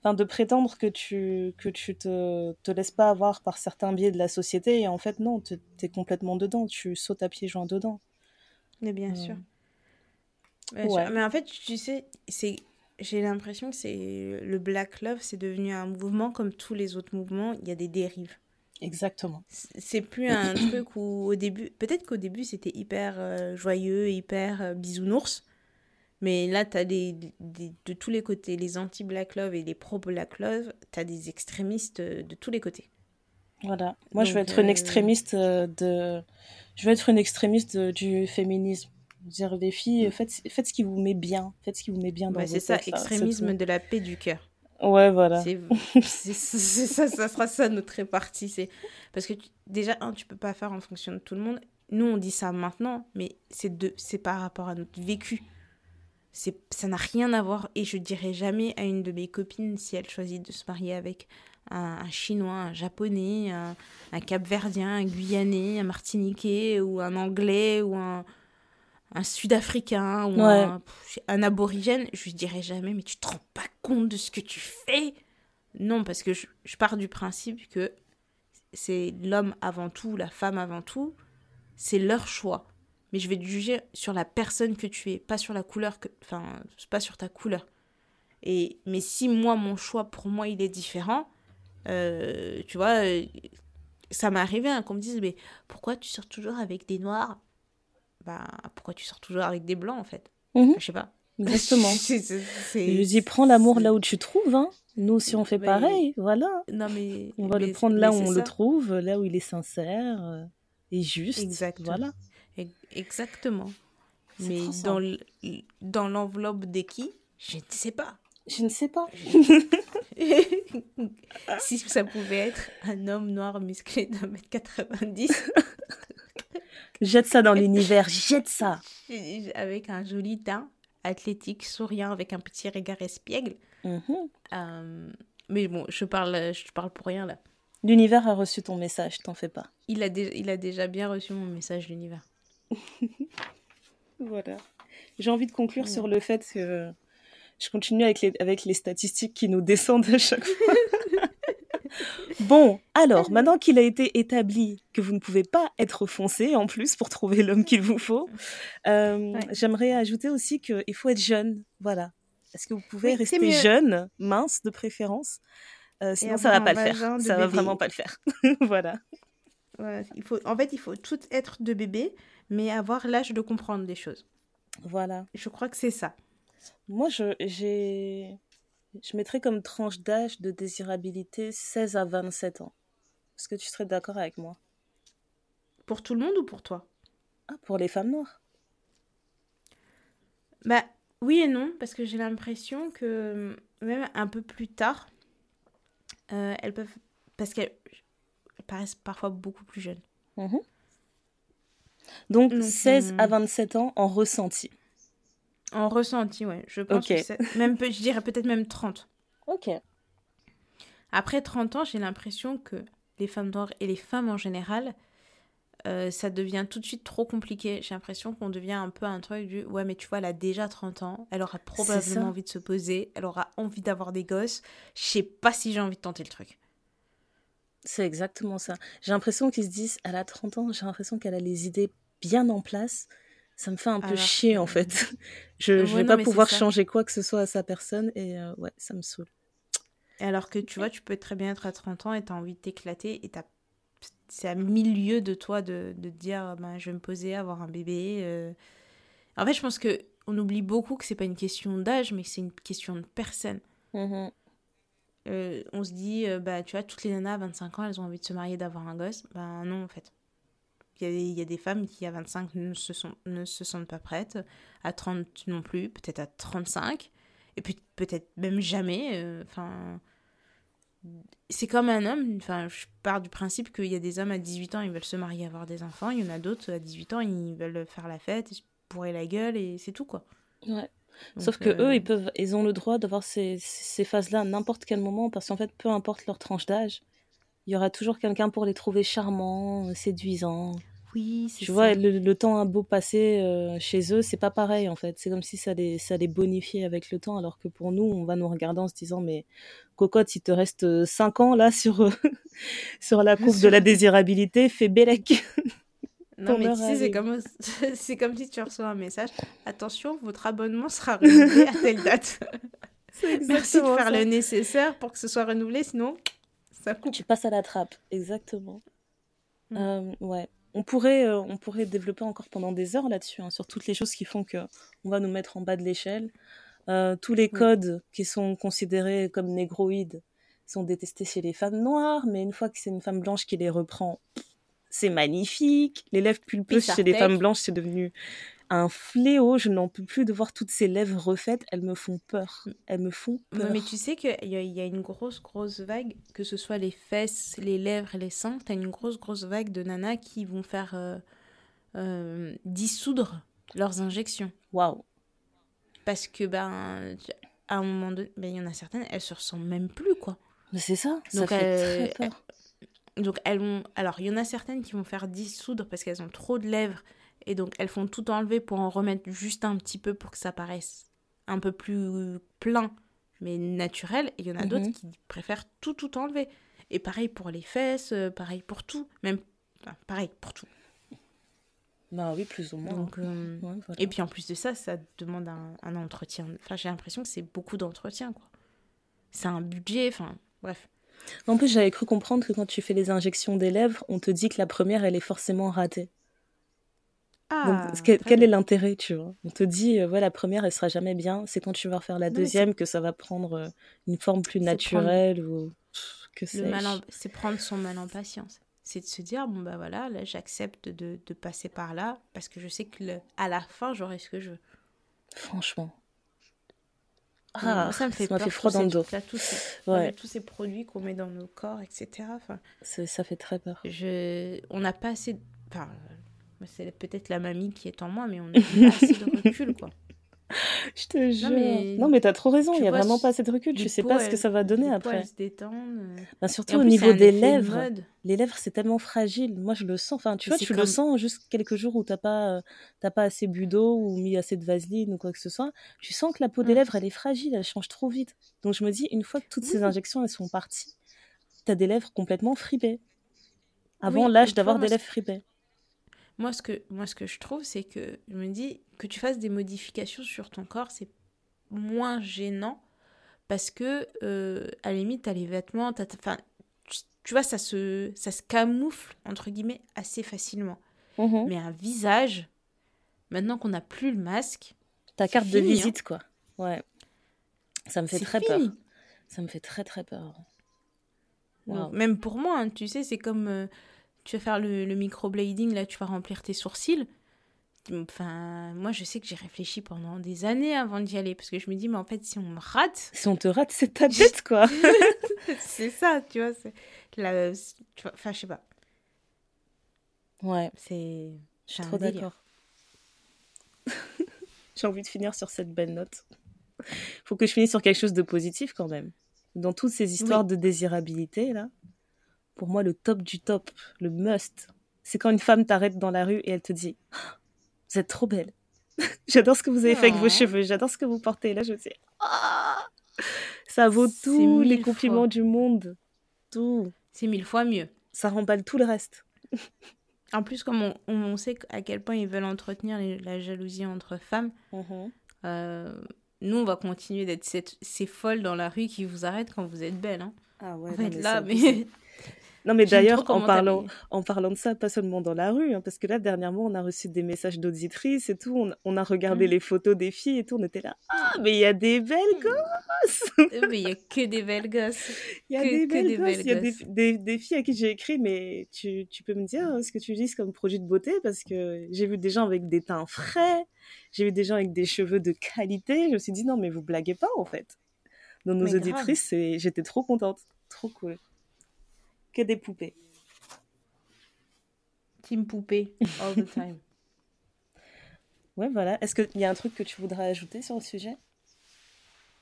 enfin, de prétendre que tu, que tu te, te laisses pas avoir par certains biais de la société. Et en fait, non, tu es complètement dedans. Tu sautes à pieds joints dedans. Mais bien sûr. Mais en fait, tu sais, c'est j'ai l'impression que c'est le Black Love, c'est devenu un mouvement comme tous les autres mouvements. Il y a des dérives. Exactement. C'est plus un truc où au début, peut-être qu'au début c'était hyper euh, joyeux, hyper euh, bisounours, mais là tu as des, de tous les côtés, les anti-Black Love et les pro-Black Love, tu as des extrémistes euh, de tous les côtés. Voilà. Moi je veux être une extrémiste de je veux être une extrémiste du féminisme dire les filles, mm. faites, faites ce qui vous met bien, faites ce qui vous met bien dans C'est ça, extrémisme de la paix du cœur. Ouais, voilà. C'est ça, ça sera ça notre répartie. C'est parce que déjà un, tu peux pas faire en fonction de tout le monde. Nous, on dit ça maintenant, mais c'est c'est par rapport à notre vécu. C'est, ça n'a rien à voir. Et je dirais jamais à une de mes copines si elle choisit de se marier avec un, un chinois, un japonais, un, un capverdien, un guyanais, un martiniquais ou un anglais ou un un Sud-Africain ou un, aborigène, je lui dirais jamais, mais tu te rends pas compte de ce que tu fais? Non, parce que je, pars du principe que c'est l'homme avant tout, la femme avant tout, c'est leur choix. Mais je vais te juger sur la personne que tu es, pas sur la couleur, que, enfin, pas sur ta couleur. Et, mais si moi, mon choix, pour moi, il est différent, euh, tu vois, euh, ça m'est arrivé hein, qu'on me dise, mais pourquoi tu sors toujours avec des noirs? Bah, pourquoi tu sors toujours avec des blancs en fait? Mhm. Je sais pas. Exactement. Je dis, prends l'amour là où tu trouves. Hein. Nous, si on fait pareil, voilà. Non, mais, on va le prendre là où on le trouve, là où il est sincère euh, et juste. Exactement. Voilà. Exactement. Mais dans l'enveloppe des qui, je ne sais pas. Je ne sais pas. si ça pouvait être un homme noir musclé d'un mètre 90. jette ça dans l'univers, jette ça. Avec un joli teint, athlétique, souriant, avec un petit regard espiègle. Mhm. Euh, mais bon, je parle, je parle pour rien là. L'univers a reçu ton message, t'en fais pas. Il a, il a déjà bien reçu mon message, l'univers. Voilà. J'ai envie de conclure sur le fait que je continue avec les, avec les statistiques qui nous descendent à chaque fois. bon, alors, maintenant qu'il a été établi que vous ne pouvez pas être foncé en plus pour trouver l'homme qu'il vous faut, euh, Ouais. j'aimerais ajouter aussi qu'il faut être jeune. Voilà. Est-ce que vous pouvez Oui, rester jeune, mince de préférence? Euh, Sinon, ça va pas le faire. Ça va vraiment pas le faire. voilà. Voilà, il faut, en fait, il faut tout être de bébé, mais avoir l'âge de comprendre les choses. Voilà. Je crois que c'est ça. Moi, je, j'ai, je mettrais comme tranche d'âge de désirabilité 16 à 27 ans. Est-ce que tu serais d'accord avec moi? Pour tout le monde ou pour toi? Ah, pour les femmes noires Bah oui et non, parce que j'ai l'impression que même un peu plus tard, euh, elles peuvent... Parce qu'elles elles paraissent parfois beaucoup plus jeunes. Mhm. Donc, Donc, 16 à euh, 27 ans en ressenti. En ressenti, ouais. Je pense que c'est... Même, je dirais peut-être même 30. Ok. Après 30 ans, j'ai l'impression que les femmes noires et les femmes en général, euh, ça devient tout de suite trop compliqué. J'ai l'impression qu'on devient un peu un truc du ouais, mais tu vois, elle a déjà 30 ans, elle aura probablement envie de se poser, elle aura envie d'avoir des gosses. Je sais pas si j'ai envie de tenter le truc. C'est exactement ça. J'ai l'impression qu'ils se disent, elle a 30 ans, j'ai l'impression qu'elle a les idées bien en place. Ça me fait un peu Alors chier, en fait. Je, Ouais, je vais non, pas pouvoir changer quoi que ce soit à sa personne et euh, ouais, ça me saoule. Alors que tu vois, tu peux très bien être à 30 ans et t'as envie de t'éclater et t'as... c'est à mille lieues de toi de, de te dire ben, je vais me poser, avoir un bébé. euh. En fait, je pense que on oublie beaucoup que c'est pas une question d'âge, mais que c'est une question de personne. Euh, on se dit, euh, bah, tu vois, toutes les nanas à 25 ans, elles ont envie de se marier, d'avoir un gosse. Ben non, en fait. Il y, a des, il y a des femmes qui, à 25, ne se, sont, ne se sentent pas prêtes. À 30 non plus, peut-être à 35. Et puis peut-être même jamais. euh, Enfin. c'est comme un homme. Enfin, je pars du principe qu'il y a des hommes à 18 ans, ils veulent se marier, avoir des enfants. Il y en a d'autres à 18 ans, ils veulent faire la fête, ils se bourrer la gueule et c'est tout, quoi. Ouais. Donc, Sauf que euh, eux, ils peuvent, ils ont le droit d'avoir ces, ces phases-là à n'importe quel moment, parce qu'en fait, peu importe leur tranche d'âge, il y aura toujours quelqu'un pour les trouver charmants, euh, séduisants. Oui, c'est Tu ça. vois, le, le temps a beau passer euh, chez eux, c'est pas pareil en fait. C'est comme si ça les, ça les bonifiait avec le temps, alors que pour nous, on va nous regarder en se disant, mais cocotte, il te reste 5 ans là sur, euh, sur la courbe de la désirabilité, fais bélec. Non, mais tu sais, c'est comme, c'est comme si tu reçois un message. Attention, votre abonnement sera renouvelé à telle date. Merci de faire le nécessaire pour que ce soit renouvelé, sinon ça coupe. Tu passes à la trappe, exactement. Mm. Euh, ouais. On pourrait, euh, on pourrait développer encore pendant des heures là-dessus, hein, sur toutes les choses qui font que on va nous mettre en bas de l'échelle. Euh, tous les Oui. codes qui sont considérés comme négroïdes sont détestés chez les femmes noires, mais une fois que c'est une femme blanche qui les reprend, c'est magnifique. Les lèvres pulpeuses Puis chez les femmes blanches, c'est devenu un fléau. Je n'en peux plus de voir toutes ces lèvres refaites. Elles me font peur. Elles me font peur. Non, mais tu sais qu'il y, y a une grosse, grosse vague, que ce soit les fesses, les lèvres les seins, t'as une grosse, grosse vague de nanas qui vont faire euh, euh, dissoudre leurs injections. Waouh. Parce que, ben, à un moment donné, ben, il y en a certaines, elles se ressemblent même plus, quoi. Mais c'est ça. Ça Donc, fait euh, très peur. Donc elles vont. Alors il y en a certaines qui vont faire dissoudre parce qu'elles ont trop de lèvres et donc elles font tout enlever pour en remettre juste un petit peu pour que ça paraisse un peu plus plein mais naturel. Et il y en a d'autres Mhm. qui préfèrent tout tout enlever. Et pareil pour les fesses, euh, pareil pour tout, même enfin, pareil pour tout. Bah oui, plus ou moins. Donc euh, Ouais, voilà. et puis en plus de ça, ça demande un, un entretien. Enfin j'ai l'impression que c'est beaucoup d'entretien quoi. C'est un budget. Enfin bref. En plus, j'avais cru comprendre que quand tu fais les injections des lèvres, on te dit que la première, elle est forcément ratée. Ah, Donc, quel, est l'intérêt, tu vois? On te dit, euh, ouais, la première, elle sera jamais bien. C'est quand tu vas refaire la Non, deuxième que ça va prendre euh, une forme plus C'est naturelle ou pff, que mal en- c'est prendre son mal en patience. C'est de se dire, bon bah voilà, là j'accepte de, de passer par là parce que je sais que le- à la fin j'aurai ce que je veux. Franchement. Ah, ça me fait ça peur, fait froid dans le dos. trucs-là, tous ces, Ouais. tous ces produits qu'on met dans nos corps, etc. Enfin, C'est- Ça fait très peur. je... On n'a pas assez... Enfin, c'est peut-être la mamie qui est en moi, mais on n'a pas assez de recul, quoi. Je te jure. Non, mais t'as trop raison. Il y a vraiment pas assez de recul. Tu sais pas ce que ça va donner après. se détendent. euh. Et surtout au niveau des lèvres. Les lèvres, c'est tellement fragile. Moi, je le sens. Enfin, tu vois, tu le sens juste quelques jours où t'as pas, euh, t'as pas assez bu d'eau ou mis assez de vaseline ou quoi que ce soit. Tu sens que la peau des Mm. lèvres, elle est fragile, elle change trop vite. Donc, je me dis, une fois que toutes ces injections, elles sont parties, t'as des lèvres complètement fripées. Avant l'âge d'avoir des lèvres fripées. Moi ce, que, moi, ce que je trouve, c'est que je me dis que tu fasses des modifications sur ton corps, c'est moins gênant parce que, euh, à la limite, t'as les vêtements, t'as, enfin, tu, tu vois, ça se, ça se camoufle, entre guillemets, assez facilement. Mhm. Mais un visage, maintenant qu'on n'a plus le masque, Ta carte de hein. visite, quoi. Ouais. Ça me fait très fini. peur. Ça me fait très très peur. Donc, même pour moi, hein, tu sais, c'est comme euh, tu vas faire le, le microblading, là, tu vas remplir tes sourcils. Enfin, moi, je sais que j'ai réfléchi pendant des années avant d'y aller, parce que je me dis, mais en fait, si on me rate, Si on te rate, c'est ta tête, quoi. c'est ça, tu vois. la- tu vois, Enfin, je sais pas. Ouais, C'est. je suis trop d'accord. J'ai envie de finir sur cette belle note. Faut que je finisse sur quelque chose de positif quand même. Dans toutes ces histoires de désirabilité, là, pour moi, le top du top, le must, c'est quand une femme t'arrête dans la rue et elle te dit Vous êtes trop belle. j'adore ce que vous avez fait avec vos Oh. cheveux, j'adore ce que vous portez. Là, je me dis Ah Ça vaut tous les compliments fois. du monde. Tout. C'est mille fois mieux. Ça remballe tout le reste. En plus, comme on, on sait à quel point ils veulent entretenir les- la jalousie entre femmes, euh, nous, on va continuer d'être ces folles dans la rue qui vous arrêtent quand vous êtes belle. Hein. Ah ouais, on non, va être là, mais. Non, mais d'ailleurs, en parlant, en parlant de ça, pas seulement dans la rue, hein, parce que là, dernièrement, on a reçu des messages d'auditrices et tout, on, on a regardé Mhm. les photos des filles et tout, on était là, ah, mais il y a des belles gosses Euh, mais il y a que des belles gosses. Il y a Que- des belles gosses, il y a des, gosses. des, des filles à qui j'ai écrit, mais tu, tu peux me dire euh, ce que tu utilises comme produit de beauté, parce que j'ai vu des gens avec des teints frais, j'ai vu des gens avec des cheveux de qualité, je me suis dit, non, mais vous blaguez pas, en fait. Dans nos Mais auditrices, j'étais trop contente, trop cool. Que des poupées. Team poupée, all the time. Ouais, voilà. Est-ce qu'il y a un truc que tu voudrais ajouter sur le sujet?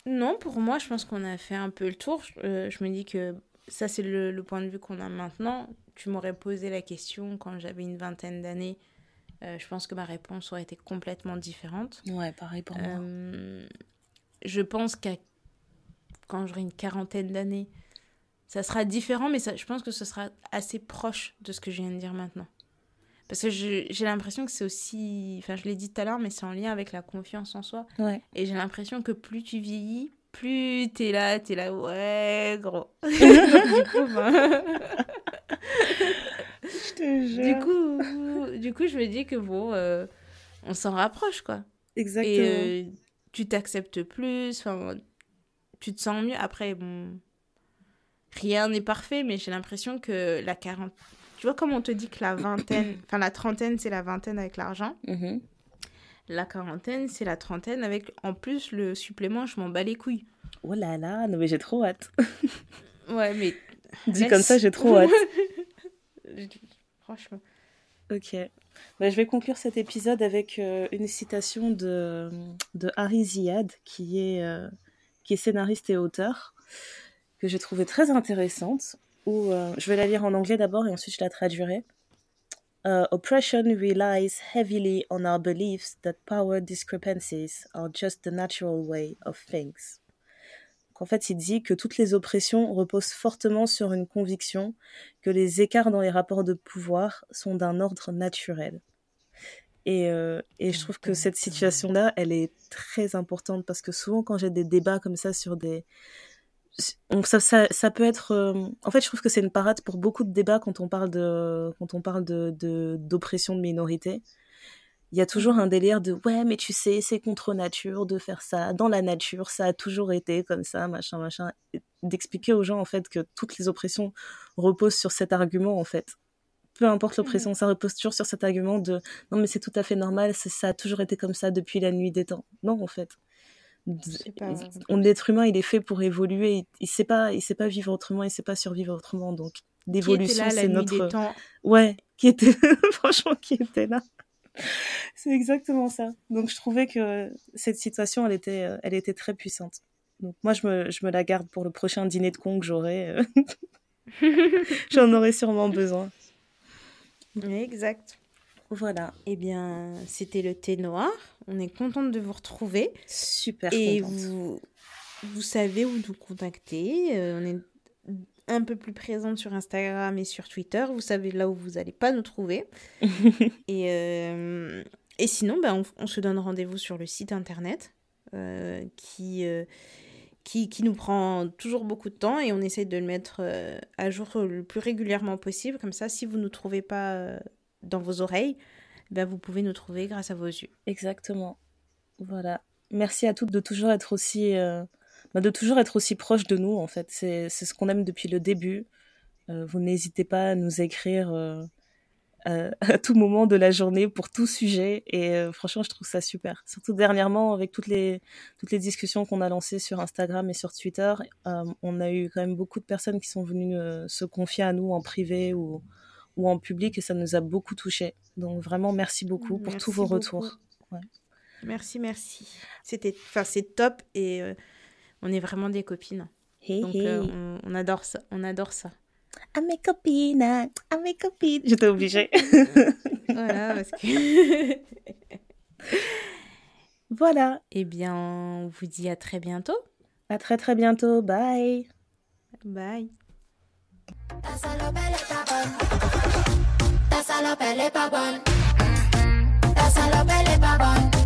Non, pour moi, je pense qu'on a fait un peu le tour. Euh, je me dis que ça, c'est le, le point de vue qu'on a maintenant. Tu m'aurais posé la question quand j'avais une vingtaine d'années. Euh, je pense que ma réponse aurait été complètement différente. Ouais, pareil pour Euh, je pense qu'à quand j'aurai une quarantaine d'années, ça sera différent, mais ça, je pense que ce sera assez proche de ce que je viens de dire maintenant. Parce que j'ai l'impression que c'est aussi, enfin je l'ai dit tout à l'heure, mais c'est en lien avec la confiance en soi. Ouais. Et j'ai l'impression que plus tu vieillis, plus t'es là, t'es là, ouais, gros. du coup, ben, Je te jure. du coup, du coup, je me dis que bon, euh, on s'en rapproche, quoi. Exactement. Et euh, tu t'acceptes plus, tu te sens mieux. Après, bon, rien n'est parfait, mais j'ai l'impression que la quarantaine. Tu vois, comme on te dit que la vingtaine, enfin la trentaine, c'est la vingtaine avec l'argent. Mhm. La quarantaine, c'est la trentaine avec en plus le supplément, je m'en bats les couilles. Oh là là, non mais j'ai trop hâte. Ouais, mais. Dit laisse- comme ça, j'ai trop hâte. Franchement. Ok. Bah, je vais conclure cet épisode avec euh, une citation de, de Harry Ziad, qui est, euh, qui est scénariste et auteur, que j'ai trouvé très intéressante. Où, euh, je vais la lire en anglais d'abord et ensuite je la traduirai. Uh, oppression relies heavily on our beliefs that power discrepancies are just the natural way of things. Donc, en fait, il dit que toutes les oppressions reposent fortement sur une conviction que les écarts dans les rapports de pouvoir sont d'un ordre naturel. Et, euh, et je trouve que cette situation-là, elle est très importante parce que souvent, quand j'ai des débats comme ça sur des. On- ça, ça, ça peut être. euh, En fait, je trouve que c'est une parade pour beaucoup de débats quand on parle de quand on parle de de- d'oppression de, minorités. Il y a toujours un délire de ouais, mais tu sais, c'est contre nature de faire ça. Dans la nature, ça a toujours été comme ça, machin, machin. D'expliquer aux gens en fait que toutes les oppressions reposent sur cet argument en fait. Peu importe l'oppression, ça repose toujours sur cet argument de non mais c'est tout à fait normal, ça a toujours été comme ça depuis la nuit des temps. Non en fait. On l'être humain, il est fait pour évoluer. Il, sait pas, il sait pas vivre autrement, il sait pas survivre autrement. Donc l'évolution, c'est notre. Ouais, qui était franchement qui était là. c'est exactement ça. Donc je trouvais que cette situation, elle était, euh, elle était très puissante. Donc moi, je me, je me la garde pour le prochain dîner de con que j'aurai. Euh. J'en aurai sûrement besoin. Exact. Voilà. Eh bien, c'était le thé noir. On est contente de vous retrouver. Super Et vous, vous savez où nous contacter. Euh, on est un peu plus présente sur Instagram et sur Twitter. Vous savez là où vous n'allez pas nous trouver. et, euh, et sinon, ben, on, se donne rendez-vous sur le site internet euh, qui, qui, qui, nous prend toujours beaucoup de temps et on essaie de le mettre à jour le plus régulièrement possible. Comme ça, si vous ne nous trouvez pas dans vos oreilles, ben vous pouvez nous trouver grâce à vos yeux. Exactement. Voilà. Merci à toutes de toujours être aussi, euh, ben, de toujours être aussi proches de nous en fait. C'est ce qu'on aime depuis le début. Euh, vous n'hésitez pas à nous écrire euh, à, tout moment de la journée pour tout sujet et franchement je trouve ça super. Surtout dernièrement avec toutes les toutes les discussions qu'on a lancées sur Instagram et sur Twitter, on a eu quand même beaucoup de personnes qui sont venues se confier à nous en privé ou ou en public et ça nous a beaucoup touché. Donc vraiment merci beaucoup pour tous vos retours. Merci, merci. C'était, enfin c'est top et euh, on est vraiment des copines. Donc euh, on, adore ça, on adore ça. À mes copines, à mes copines. J'étais obligée. voilà parce que. voilà. Eh bien, on vous dit à très bientôt. À très très bientôt. Bye. Bye. That's a lopele pa bon. That's a lopele pa bon.